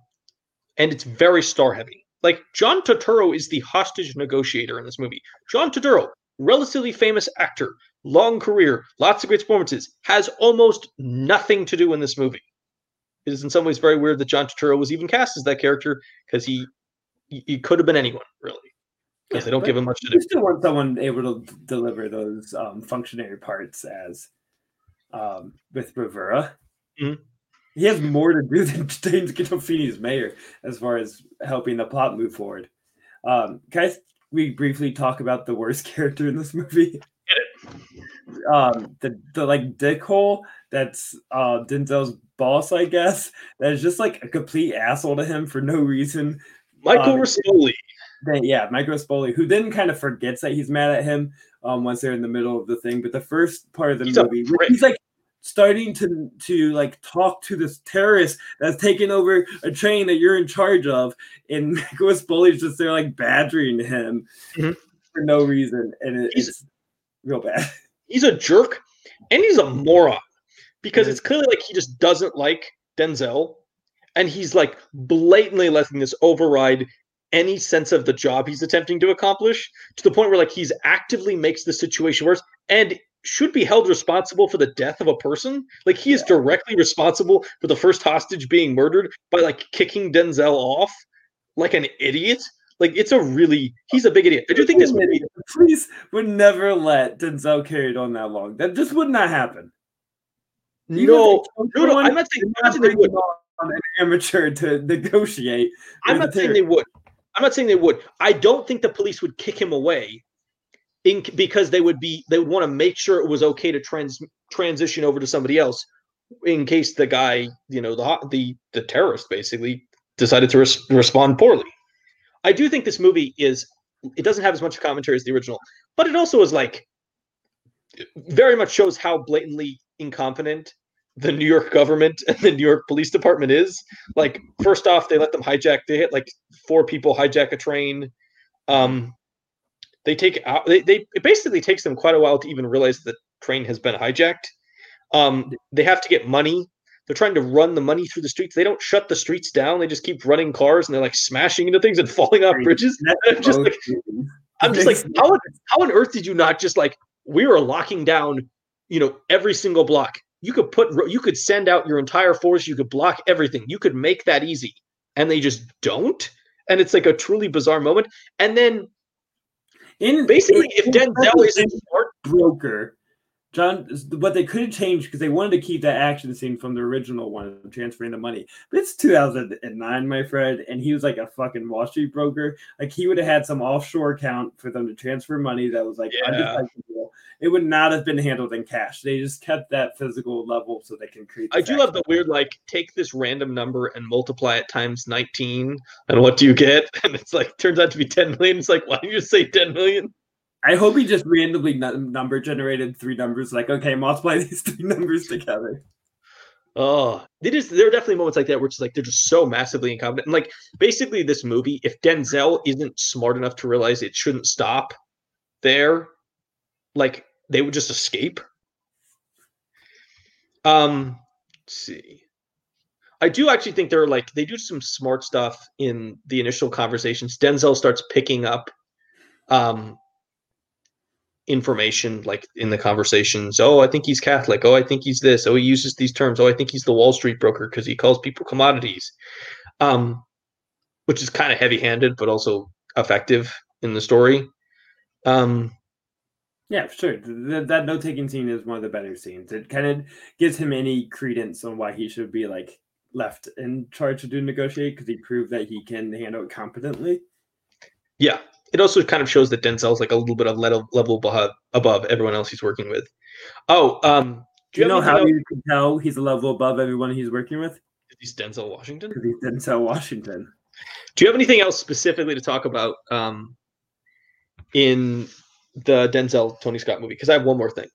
and it's very star heavy. Like John Turturro is the hostage negotiator in this movie. John Turturro, relatively famous actor, long career, lots of great performances, has almost nothing to do in this movie. It is in some ways very weird that John Turturro was even cast as that character because he, he he could have been anyone really because Yeah, they don't give him much to do. You still want someone able to deliver those um, functionary parts as um, with Rivera. Mhm. He has more to do than (laughs) James Gandolfini's mayor as far as helping the plot move forward. Um, guys, we briefly talk about the worst (laughs) character in this movie. Um, the the like dickhole that's uh Denzel's boss, I guess. That is just like a complete asshole to him for no reason. Michael um, Rispoli. Yeah, Michael Spoli, who then kind of forgets that he's mad at him um once they're in the middle of the thing. But the first part of the He's movie, he's like starting to to like talk to this terrorist that's taking over a train that you're in charge of, and (laughs) Micro is just there like badgering him Mhm. for no reason, and it, it's real bad. (laughs) He's a jerk and he's a mm-hmm. moron because it's clearly like he just doesn't like Denzel and he's like blatantly letting this override any sense of the job he's attempting to accomplish to the point where like he's actively makes the situation worse and should be held responsible for the death of a person like he is Yeah. directly responsible for the first hostage being murdered by like kicking Denzel off like an idiot like it's a really he's a big idiot i do think this movie the police would never let Denzel carry it on that long. That just would not happen. If no no, no, I'm not saying, I'm (laughs) not saying they would. on an amateur to negotiate. I'm not saying they would. I'm not saying they would. I don't think the police would kick him away, in because they would be they would want to make sure it was okay to trans transition over to somebody else, in case the guy, you know, the the the terrorist basically decided to res- respond poorly. I do think this movie is it doesn't have as much commentary as the original, but it also is like very much shows how blatantly incompetent the New York government (laughs) and the New York Police Department is. Like, first off, they let them hijack. They hit like four people hijack a train. Um, they take out. They, they it basically takes them quite a while to even realize the train has been hijacked. Um, they have to get money. They're trying to run the money through the streets. They don't shut the streets down. They just keep running cars and they're like smashing into things and (laughs) falling off bridges. (laughs) I'm just like. I'm just like, (laughs) how on, how on earth did you not just like we were locking down, you know, every single block. You could put you could send out your entire force, you could block everything. You could make that easy. And they just don't. And it's like a truly bizarre moment. And then in basically if in- Denzel is a smart, broker. John, what they could have changed because they wanted to keep that action scene from the original one, transferring the money. But it's 2009, my friend, and he was like a fucking Wall Street broker. Like he would have had some offshore account for them to transfer money that was like Yeah. It would not have been handled in cash. They just kept that physical level so they can create. I do love the weird like take this random number and multiply it times 19 and what do you get? (laughs) And it's like turns out to be 10 million. It's like why don't you say 10 million? I hope he just randomly number generated three numbers. Like, okay, multiply (laughs) these three numbers together. Oh, it is. There are definitely moments like that where it's like they're just so massively incompetent. And like basically, this movie, if Denzel isn't smart enough to realize it shouldn't stop there, like they would just escape. Um, let's see. I do actually think they're like they do some smart stuff in the initial conversations. Denzel starts picking up um information like in the conversations. Oh, I think he's Catholic. Oh, I think he's this. Oh, he uses these terms. Oh, I think he's the Wall Street broker because he calls people commodities. Um, which is kind of heavy-handed, but also effective in the story. Um, Yeah, for sure. Th- that note taking scene is one of the better scenes. It kind of gives him any credence on why he should be like left in charge to do negotiate because he proved that he can handle it competently. yeah, it also kind of shows that Denzel's like a little bit of level level above, above everyone else he's working with. Oh, um, Do you know how you can tell he's a level above everyone he's working with? he's Denzel Washington? He's Denzel Washington. Do you have anything else specifically to talk about um, in the Denzel Tony Scott movie? Because I have one more thing.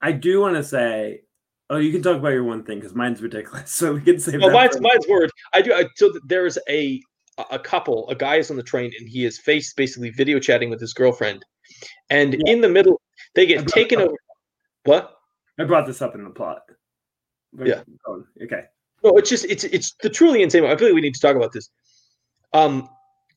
I do want to say, oh, you can talk about your one thing because mine's ridiculous. (laughs) So we can say Well, that. mine's mine's word. I do. I, so there's a a couple. A guy is on the train and he is face basically video chatting with his girlfriend, and Yeah. in the middle they get taken over. What? I brought this up in the plot. But- Yeah. oh, okay. No, it's just it's it's the truly insane. I feel like we need to talk about this. Um,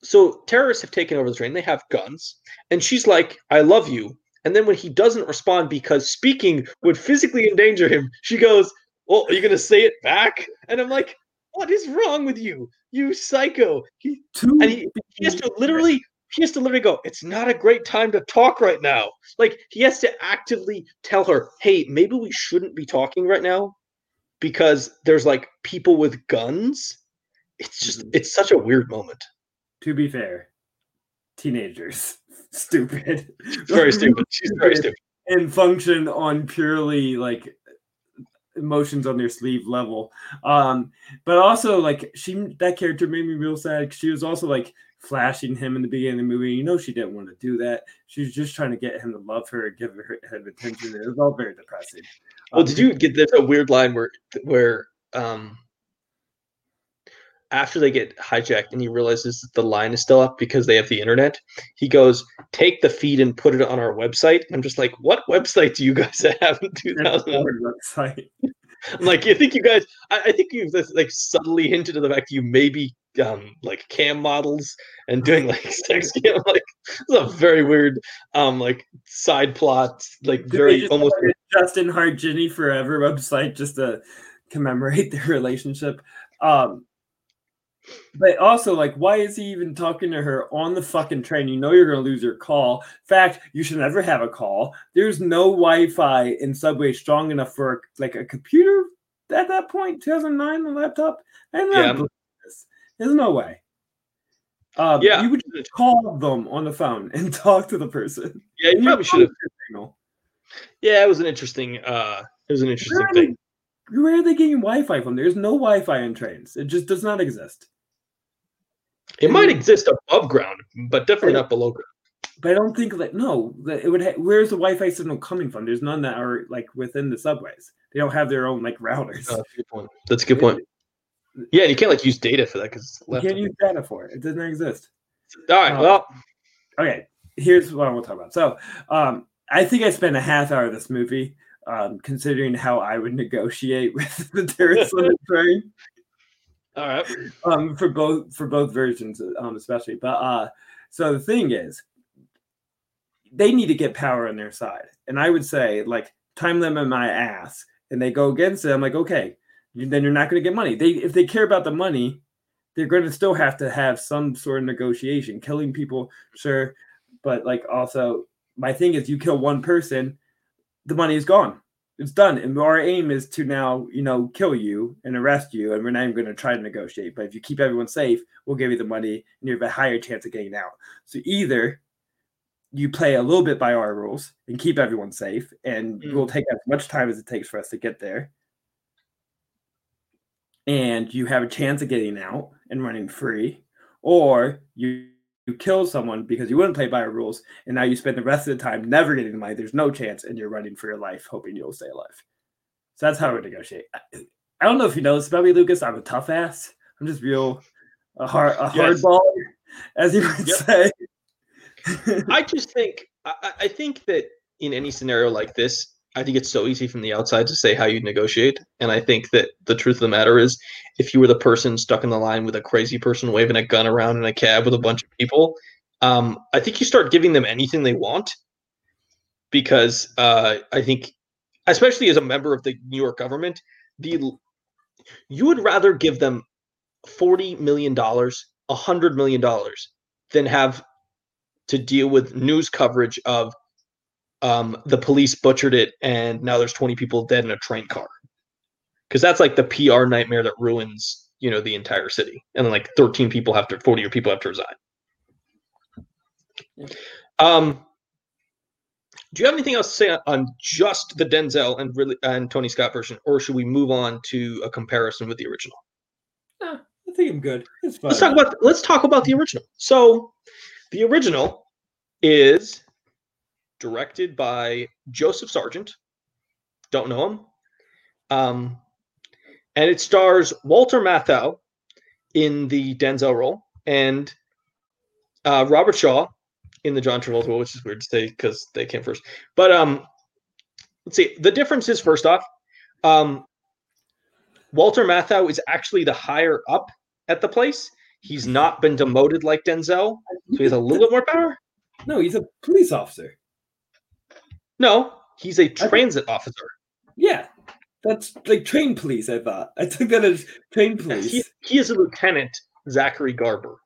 so terrorists have taken over the train. They have guns, and she's like, "I love you." And then when he doesn't respond because speaking would physically endanger him, she goes, "Well, are you gonna say it back?" And I'm like, "What is wrong with you, you psycho?" He Two and he, he has to literally he has to literally go it's not a great time to talk right now. Like he has to actively tell her hey maybe we shouldn't be talking right now because there's like people with guns. It's just Mhm. it's such a weird moment. To be fair, teenagers, (laughs) stupid. very stupid. She's very (laughs) stupid. And function on purely like emotions on their sleeve level. Um, but also like she that character made me real sad. She was also like flashing him in the beginning of the movie. You know she didn't want to do that. She was just trying to get him to love her, and give her, her attention. It was all very depressing. well Um, did you get there's a weird line where where um after they get hijacked and he realizes that the line is still up because they have the internet he goes take the feed and put it on our website i'm just like what website do you guys (laughs) have in 2000 website. I'm (laughs) like, I think you guys, I, I think you've like subtly hinted to the fact you may be um like cam models and doing like (laughs) sex cam. Like, it's a very weird um like side plot, like Did very just almost. Justin Hart Ginny Forever website just to commemorate their relationship. Um, but also, like, why is he even talking to her on the fucking train? You know you're gonna lose your call. Fact, you should never have a call. There's no Wi-Fi in subway strong enough for like a computer at that point. 2009, a laptop. I'm not Yeah. believing this. There's no way. Um, Yeah. you would just call them on the phone and (laughs) talk to the person. Yeah, you probably should have. Yeah, it was an interesting. uh It was an interesting Where thing. they, where are they getting Wi-Fi from? There's no Wi-Fi in trains. It just does not exist. It might exist above ground, but definitely not below ground. But I don't think that no, that it would. Ha- where's the Wi-Fi signal coming from? There's none that are like within the subways. They don't have their own like routers. Oh, that's a good point. That's a good point. Yeah, and you can't like use data for that because You can't use data for it. It doesn't exist. All right, uh, well, Okay, here's what I want to talk about. So, um, I think I spent a half hour of this movie, um, considering how I would negotiate (laughs) with the terrorists on the train. All right. um for both for both versions um especially but uh so the thing is they need to get power on their side. And I would say, like, time limit my ass, and they go against it. I'm like, okay, then you're not going to get money. They if they care about the money, they're going to still have to have some sort of negotiation. Killing people, sure, but like also, my thing is, you kill one person, the money is gone. It's done, and our aim is to now, you know, kill you and arrest you, and we're not even going to try to negotiate. But if you keep everyone safe, we'll give you the money, and you have a higher chance of getting out. So either you play a little bit by our rules and keep everyone safe, and Mm. we'll take as much time as it takes for us to get there. And you have a chance of getting out and running free, or you, you kill someone because you wouldn't play by our rules, and now you spend the rest of the time never getting the money. There's no chance, and you're running for your life, hoping you'll stay alive. So that's how we negotiate. I, I don't know if you know this about me, Lucas. I'm a tough ass. I'm just real a hard a Yes. hardball, as you would Yep. say. I just think I, I- I think that in any scenario like this, I think it's so easy from the outside to say how you negotiate. And I think that the truth of the matter is if you were the person stuck in the line with a crazy person waving a gun around in a cab with a bunch of people, um, I think you start giving them anything they want. Because uh, I think especially as a member of the New York government, the you would rather give them forty million dollars, a hundred million dollars, than have to deal with news coverage of um, the police butchered it and now there's 20 people dead in a train car because that's like the pr nightmare that ruins you know the entire city and then like 13 people have to 40 people have to resign um do you have anything else to say on- on just the denzel and really and tony scott version or should we move on to a comparison with the original I think I'm good. It's fine. let's talk about let's talk about the original. So, the original is directed by Joseph Sargent. Don't know him. Um, and it stars Walter Matthau in the Denzel role and uh, Robert Shaw in the John Travolta role, which is weird to say because they came first. But um, let's see. The difference is first off, um, Walter Matthau is actually the higher up at the place. He's not been demoted like Denzel, so he has a little bit more power. No, he's a police officer. No, he's a transit officer. Yeah. That's like train police, I thought. I took that as train He, police. he is a lieutenant, Zachary Garber,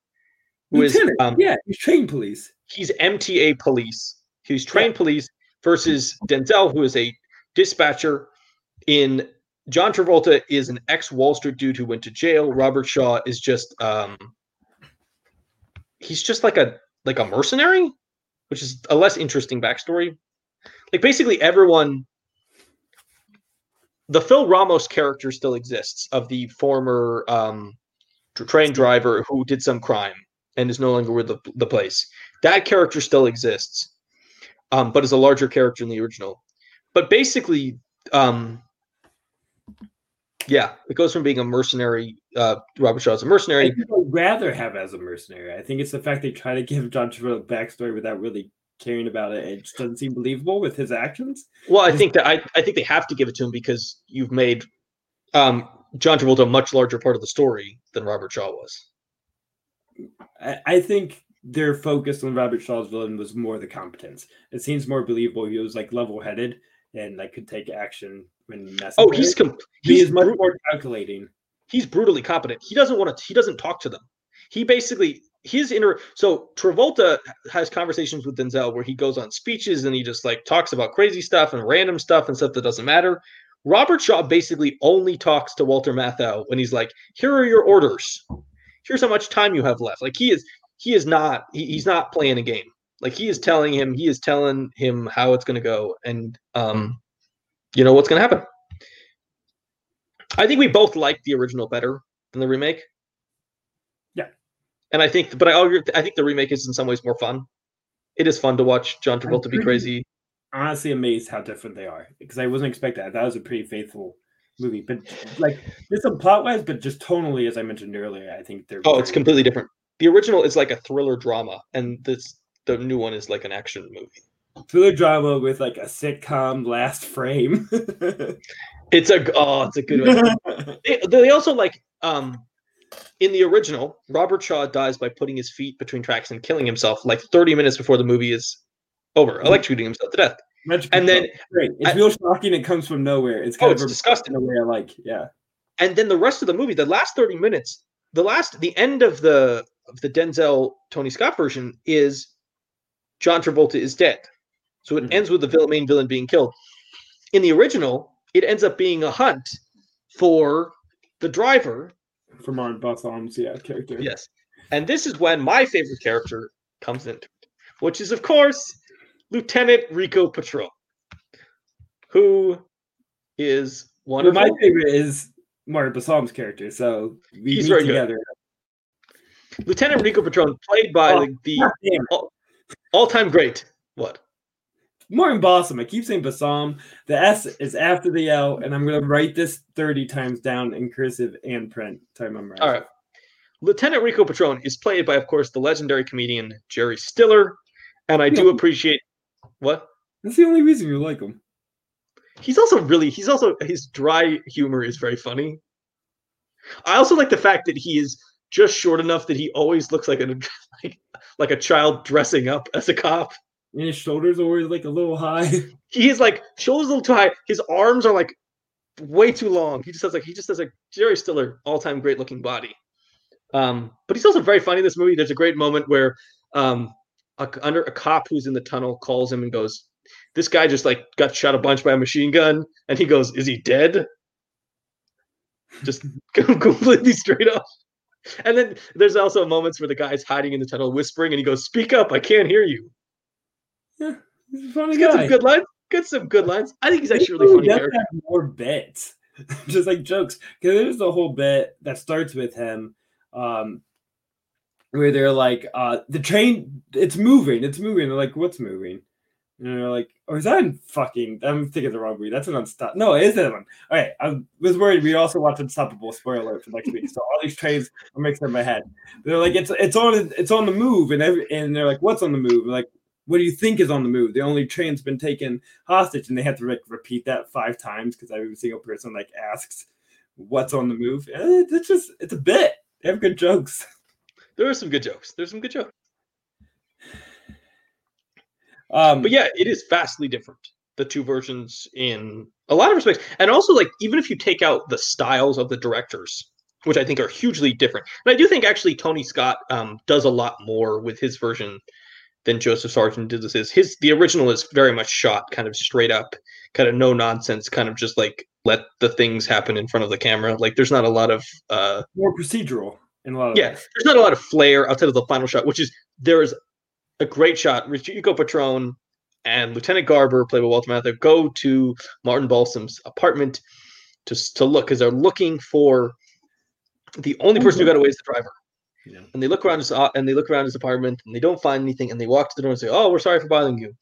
who is Lieutenant. um, yeah, he's train police. he's MTA police. He's trained police versus Denzel, who is a dispatcher. In John Travolta is an ex Wall Street dude who went to jail. Robert Shaw is just um, he's just like a like a mercenary, which is a less interesting backstory. Like basically everyone. The Phil Ramos character still exists of the former um, train driver who did some crime and is no longer with the, the place. That character still exists, um, but is a larger character in the original. But basically, um, yeah, it goes from being a mercenary. Uh, Robert Shaw's a mercenary. I'd rather have as a mercenary. I think it's the fact they try to give John Travolta backstory without really caring about it. It just doesn't seem believable with his actions. Well, I think that I, I think they have to give it to him because you've made um, John Travolta a much larger part of the story than Robert Shaw was. I, I think their focus on Robert Shaw's villain was more the competence. It seems more believable. He was like level headed and like could take action when necessary. Oh, he's com- he he's is much bru- more calculating. he's brutally competent. He doesn't want to. He doesn't talk to them. He basically his inner. So Travolta has conversations with Denzel where he goes on speeches and he just like talks about crazy stuff and random stuff and stuff that doesn't matter. Robert Shaw basically only talks to Walter Matthau when he's like, "Here are your orders. Here's how much time you have left." Like he is. He is not. He, he's not playing a game. Like he is telling him. He is telling him how it's going to go and um, you know what's going to happen. I think we both like the original better than the remake. And I think, but I agree- I think the remake is in some ways more fun. It is fun to watch John Travolta be crazy. honestly amazed how different they are because I wasn't expecting that. That was a pretty faithful movie, but like there's some plot wise, but just tonally, as I mentioned earlier, I think they're Oh, it's completely different. The original is like a thriller drama, and this the new one is like an action movie. thriller drama with like a sitcom last frame. (laughs) It's a oh, it's a good one. (laughs) they, they also like um in the original, Robert Shaw dies by putting his feet between tracks and killing himself like 30 minutes before the movie is over, electrocuting himself to death. And then, great. It's I- real shocking. It comes from nowhere. It's Oh, kind it's of a- disgusting. in a way I like. Yeah. and then the rest of the movie, the last thirty minutes, the last, the end of the of the Denzel Tony Scott version is John Travolta is dead. So it Mhm. ends with the villain, main villain being killed. In the original, it ends up being a hunt for the driver From Martin Balsam's yeah character. Yes. And this is when my favorite character comes into it, which is, of course, Lieutenant Rico Patrone, who is But wonderful. my favorite is Martin Balsam's character. So we He's meet very good. together. Lieutenant Rico Patrone, played by Oh, the, the it. all-time great. What? Martin Balsam. I keep saying Bassam. The S is after the L, and I'm gonna write this 30 times down in cursive and print. Time I'm right. All right. Lieutenant Rico Patrone is played by, of course, the legendary comedian Jerry Stiller, and I do appreciate what That's the only reason you like him. he's also really he's also his dry humor is very funny. I also like the fact that he is just short enough that he always looks like a (laughs) like, like a child dressing up as a cop. And his shoulders are always like a little high. (laughs) He is like shoulders a little too high. His arms are like way too long. He just has like he just has like Jerry Stiller all time great looking body. Um, but he's also very funny in this movie. There's a great moment where um, a, under a cop who's in the tunnel calls him and goes, "This guy just like got shot a bunch by a machine gun," and he goes, "Is he dead?" Just (laughs) completely straight up. And then there's also moments where the guy's hiding in the tunnel, whispering, and he goes, "Speak up! I can't hear you." He's a funny He's got guy. some good lines. Got some good lines. I think he's actually a really funny does character. have more bits, (laughs) just like jokes. Because there's the whole bit that starts with him, um, where they're like, uh, "The train, it's moving, it's moving." They're like, "What's moving?" And they're like, "Or is that in fucking?" I'm thinking the wrong movie. That's an unstop. No, it is that one. All right, I was worried. We also watched Unstoppable. Spoiler alert for next week. So all these trains are mixed up in my head. They're like, "It's it's on it's on the move," and every, and they're like, "What's on the move?" Like, what do you think is on the move? The only train's been taken hostage, and they have to like repeat that five times because every single person like asks, "What's on the move?" Eh, It's just it's a bit. They have good jokes. (laughs) There are some good jokes. There's some good jokes. Um, But yeah, it is vastly different. The two versions in a lot of respects. And also, like, even if you take out the styles of the directors, which I think are hugely different. And I do think actually Tony Scott um, does a lot more with his version than Joseph Sargent did this his. His the original is very much shot kind of straight up, kind of no nonsense, kind of just like let the things happen in front of the camera. Like there's not a lot of uh more procedural in a lot of yeah, ways. there's not a lot of flair outside of the final shot, which is there is a great shot. Rico Patrone and Lieutenant Garber, played by Walter Matthau, go to Martin Balsam's apartment to to look because they're looking for the only person who got away is the driver. Yeah. And they look around his uh, and they look around his apartment and they don't find anything and they walk to the door and say, "Oh, we're sorry for bothering you,"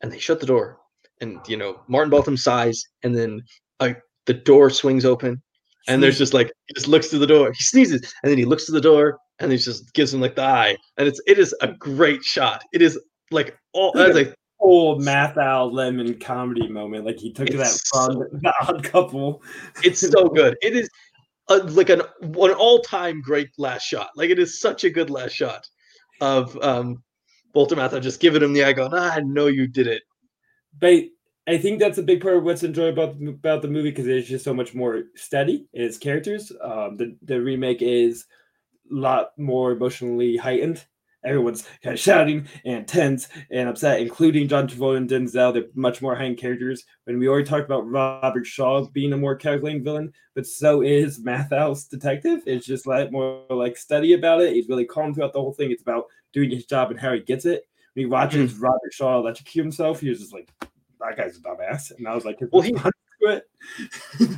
and they shut the door. And you know, Martin Balsam sighs, and then like the door swings open, and there's just like he just looks to the door. He sneezes, and then he looks to the door, and he just gives him like the eye, and it's it is a great shot. It is like all Look that's at like whole Matthau Lemmon comedy moment. Like he took that from so- the odd couple. it's so good. It is a, like an an all time great last shot. Like it is such a good last shot of um Walter just giving him the eye, going, ah, "I know you did it." But I think that's a big part of what's enjoyable about, about the movie because it's just so much more steady in its characters. Um, the the remake is a lot more emotionally heightened. Everyone's kind of shouting and tense and upset, including John Travolta and Denzel. They're much more heightened characters. When we already talked about Robert Shaw being a more calculating villain, but so is Matthau's detective. It's just like more like steady about it. He's really calm throughout the whole thing. It's about doing his job and how he gets it. When he watches hmm. Robert Shaw electrocute himself, he was just like, that guy's a dumbass. And I was like, Well, he- it.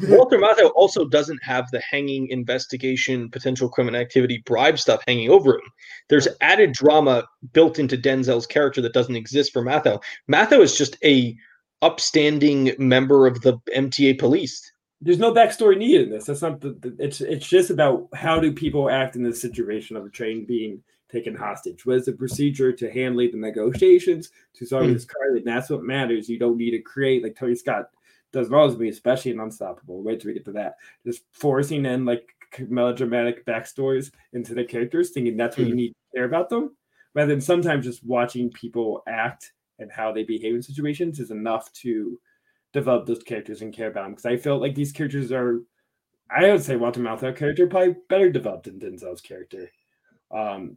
(laughs) Walter Matthau also doesn't have the hanging investigation, potential criminal activity, bribe stuff hanging over him. There's added drama built into Denzel's character that doesn't exist for Matthau. Matthau is just a upstanding member of the MTA police. There's no backstory needed in this. That's not the, the it's it's just about how do people act in the situation of a train being taken hostage. What is the procedure to handle the negotiations to solve Hmm. this car? And that's what matters. You don't need to create like Tony Scott does in all his especially in Unstoppable. Wait till we get to that. Just forcing in like melodramatic backstories into the characters, thinking that's what you Hmm. need to care about them, rather than sometimes just watching people act and how they behave in situations is enough to develop those characters and care about them. Because I felt like these characters are, I would say Walter Matthau character probably better developed than Denzel's character. Um,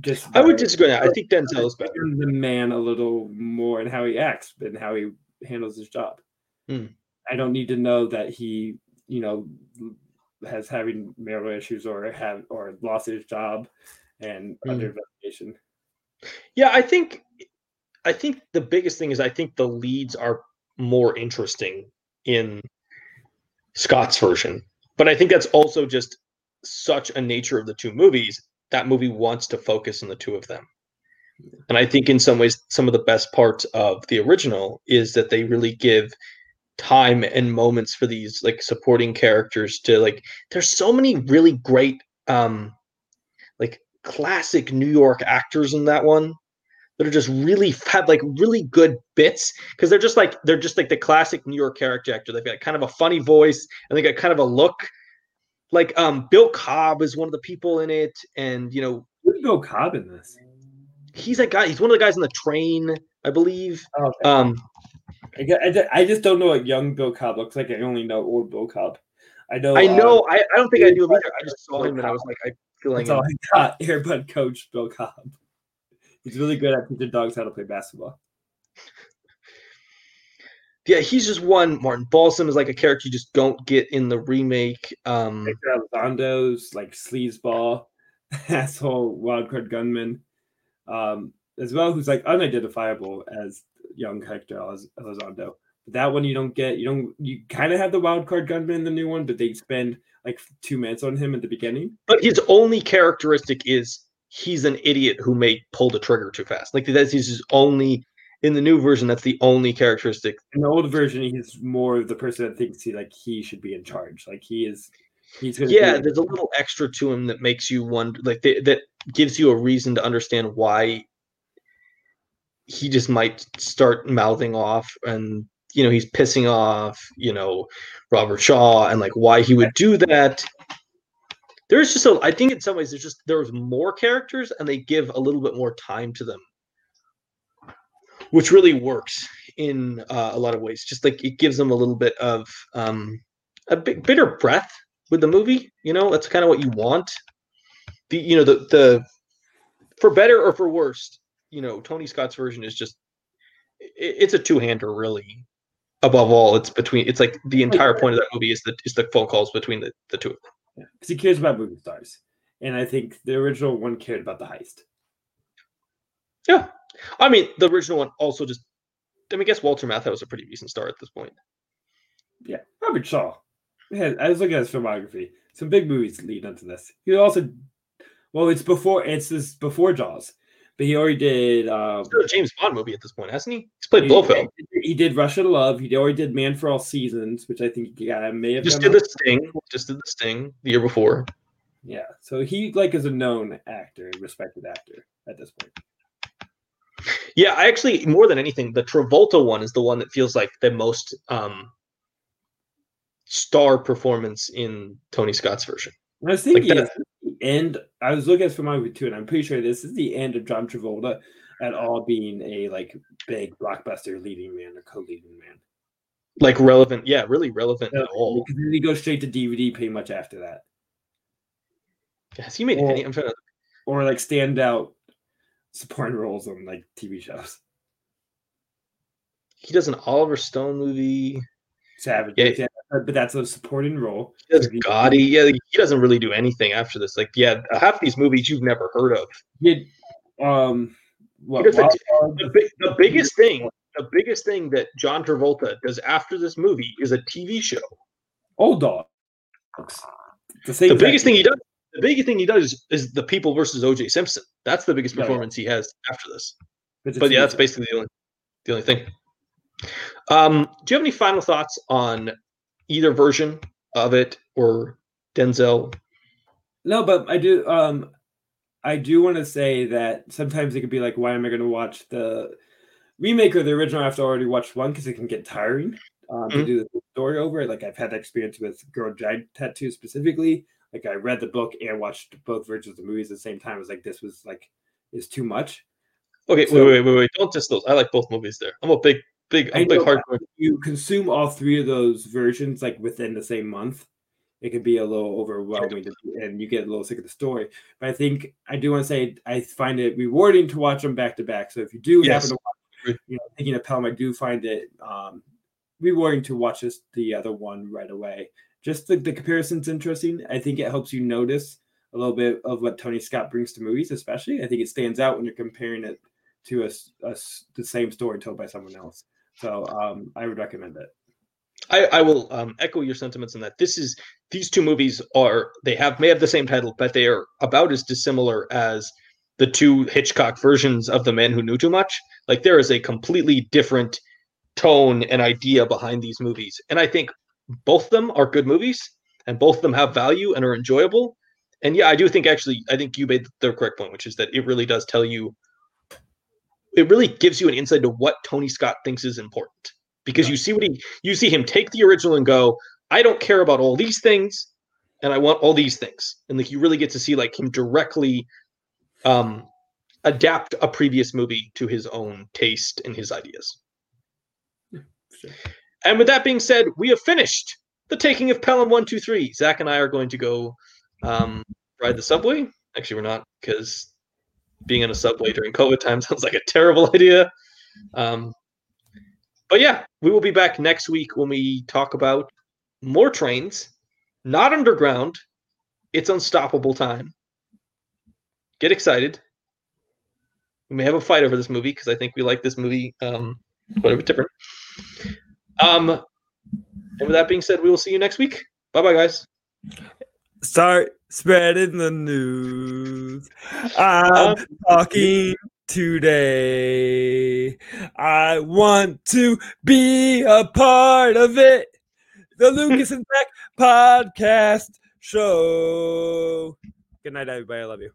just I would disagree. I think Denzel is better. the man a little more in how he acts and how he handles his job. Hmm. I don't need to know that he, you know, has having marital issues or have or lost his job and Hmm. under investigation. Yeah, I think I think the biggest thing is I think the leads are more interesting in Scott's version. But I think that's also just such a nature of the two movies. That movie wants to focus on the two of them. And I think in some ways some of the best parts of the original is that they really give time and moments for these like supporting characters to like there's so many really great um like classic New York actors in that one that are just really have like really good bits because they're just like they're just like the classic New York character actor. They've got kind of a funny voice and they got kind of a look. Like um Bill Cobb is one of the people in it, and you know Who's Bill Cobb in this? he's that guy. He's one of the guys on the train, I believe. Oh, okay. Um, I, I, just don't know what young Bill Cobb looks like. I only know old Bill Cobb. I know. I uh, know. I, I don't think I knew him either. I just saw him and I was like, I feel like that's all I got. (laughs) Airbud coach Bill Cobb. He's really good at teaching dogs how to play basketball. yeah, he's just one. Martin Balsam is like a character you just don't get in the remake. Um, Victor Elizondo's like sleazeball, (laughs) asshole wildcard gunman, um, as well, who's like unidentifiable as young Hector Elizondo. But that one you don't get. You don't. You kind of have the wildcard gunman in the new one, but they spend like two minutes on him at the beginning. but his only characteristic is he's an idiot who may pull the trigger too fast. Like that's his only in the new version. That's the only characteristic. In the old version, he's more of the person that thinks he like he should be in charge. Like he is. He's gonna. Yeah, there's a little extra to him that makes you wonder, like th- that gives you a reason to understand why he just might start mouthing off and you know he's pissing off you know Robert Shaw and like why he would do that. There's just a, I think in some ways there's just there's more characters and they give a little bit more time to them, which really works in uh, a lot of ways. Just like it gives them a little bit of um, a bit bitter breath with the movie. You know, that's kind of what you want. The you know the the for better or for worse, you know, Tony Scott's version is just i it's a two hander really. Above all, it's between it's like the entire point of that movie is the is the phone calls between the, the two of them. because he cares about movie stars, and I think the original one cared about the heist. Yeah. I mean, the original one also just I mean, I guess Walter Matthau was a pretty decent star at this point. Yeah, Robert Shaw. Yeah, I was looking at his filmography. Some big movies lead into this. He also, well, it's before it's this before Jaws, but he already did. Um, He's a James Bond movie at this point, hasn't he? He's played he, Blofeld. he did Russia to Love. He already did Man for All Seasons, which I think yeah may have Just did the Sting. Just did the Sting the year before. Yeah, so he like is a known actor, respected actor at this point. Yeah, I actually more than anything, the Travolta one is the one that feels like the most um star performance in Tony Scott's version. I was thinking that- it's the end. I was looking at filmography too, and I'm pretty sure this is the end of John Travolta at all being a like big blockbuster leading man or co-leading man. Like relevant, yeah, really relevant at all. Because then he goes straight to DVD pretty much after that, Has he made Well- any? I'm trying to. or like standout supporting roles on like TV shows. He does an Oliver Stone movie. Savage, Yeah. yeah, but that's a supporting role. He Does Gotti? Yeah, he doesn't really do anything after this. Like, yeah, half these movies you've never heard of. He had, um, what, The, big, the biggest thing, the biggest thing that John Travolta does after this movie is a TV show. Old Dog. The the biggest thing. he does the biggest thing he does is, is the people versus oj simpson that's the biggest Yeah, yeah. performance he has after this It's but yeah that's basically the only the only thing um do you have any final thoughts on either version of it or denzel No, but I do. Um, I do want to say that sometimes it could be like, why am I going to watch the remake or the original after I already watched one? Because it can get tiring um, to Mhm. do the story over. Like I've had that experience with Girl Drag Tattoo specifically. Like I read the book and watched both versions of the movies at the same time. It was like this was like is too much. Okay, So- wait, wait, wait, wait. Don't diss those. I like both movies there. I'm a big, big, I'm big hardcore. you consume all three of those versions like within the same month, it can be a little overwhelming and you get a little sick of the story. But I think I do want to say I find it rewarding to watch them back to back. So if you do Yes. happen to watch, you know, Taking of Pelham, I do find it um, rewarding to watch this the other one right away. Just the, the comparison's interesting. I think it helps you notice a little bit of what Tony Scott brings to movies, especially. I think it stands out when you're comparing it to a, s- a s- the same story told by someone else. So um, I would recommend it. I, I will um, echo your sentiments in that this is these two movies are they have may have the same title, but they are about as dissimilar as the two Hitchcock versions of The Man Who Knew Too Much. Like there is a completely different tone and idea behind these movies, and I think both of them are good movies, and both of them have value and are enjoyable. And yeah, I do think actually, I think you made the correct point, which is that it really does tell you, it really gives you an insight to what Tony Scott thinks is important. Because you see what he you see him take the original and go i don't care about all these things and i want all these things. And like you really get to see like him directly um adapt a previous movie to his own taste and his ideas. Sure. and with that being said we have finished the taking of pelham 123 Zack and i are going to go um ride the subway. Actually we're not because being in a subway during covid time (laughs) sounds like a terrible (laughs) idea um but yeah, we will be back next week when we talk about more trains, not underground. It's unstoppable time. Get excited. We may have a fight over this movie because I think we like this movie um, quite a bit different. Um, and with that being said, we will see you next week. Bye bye, guys. Start spreading the news. I'm Um, talking today. I want to be a part of it. The Lucas and Zack podcast show. Good night, everybody. I love you.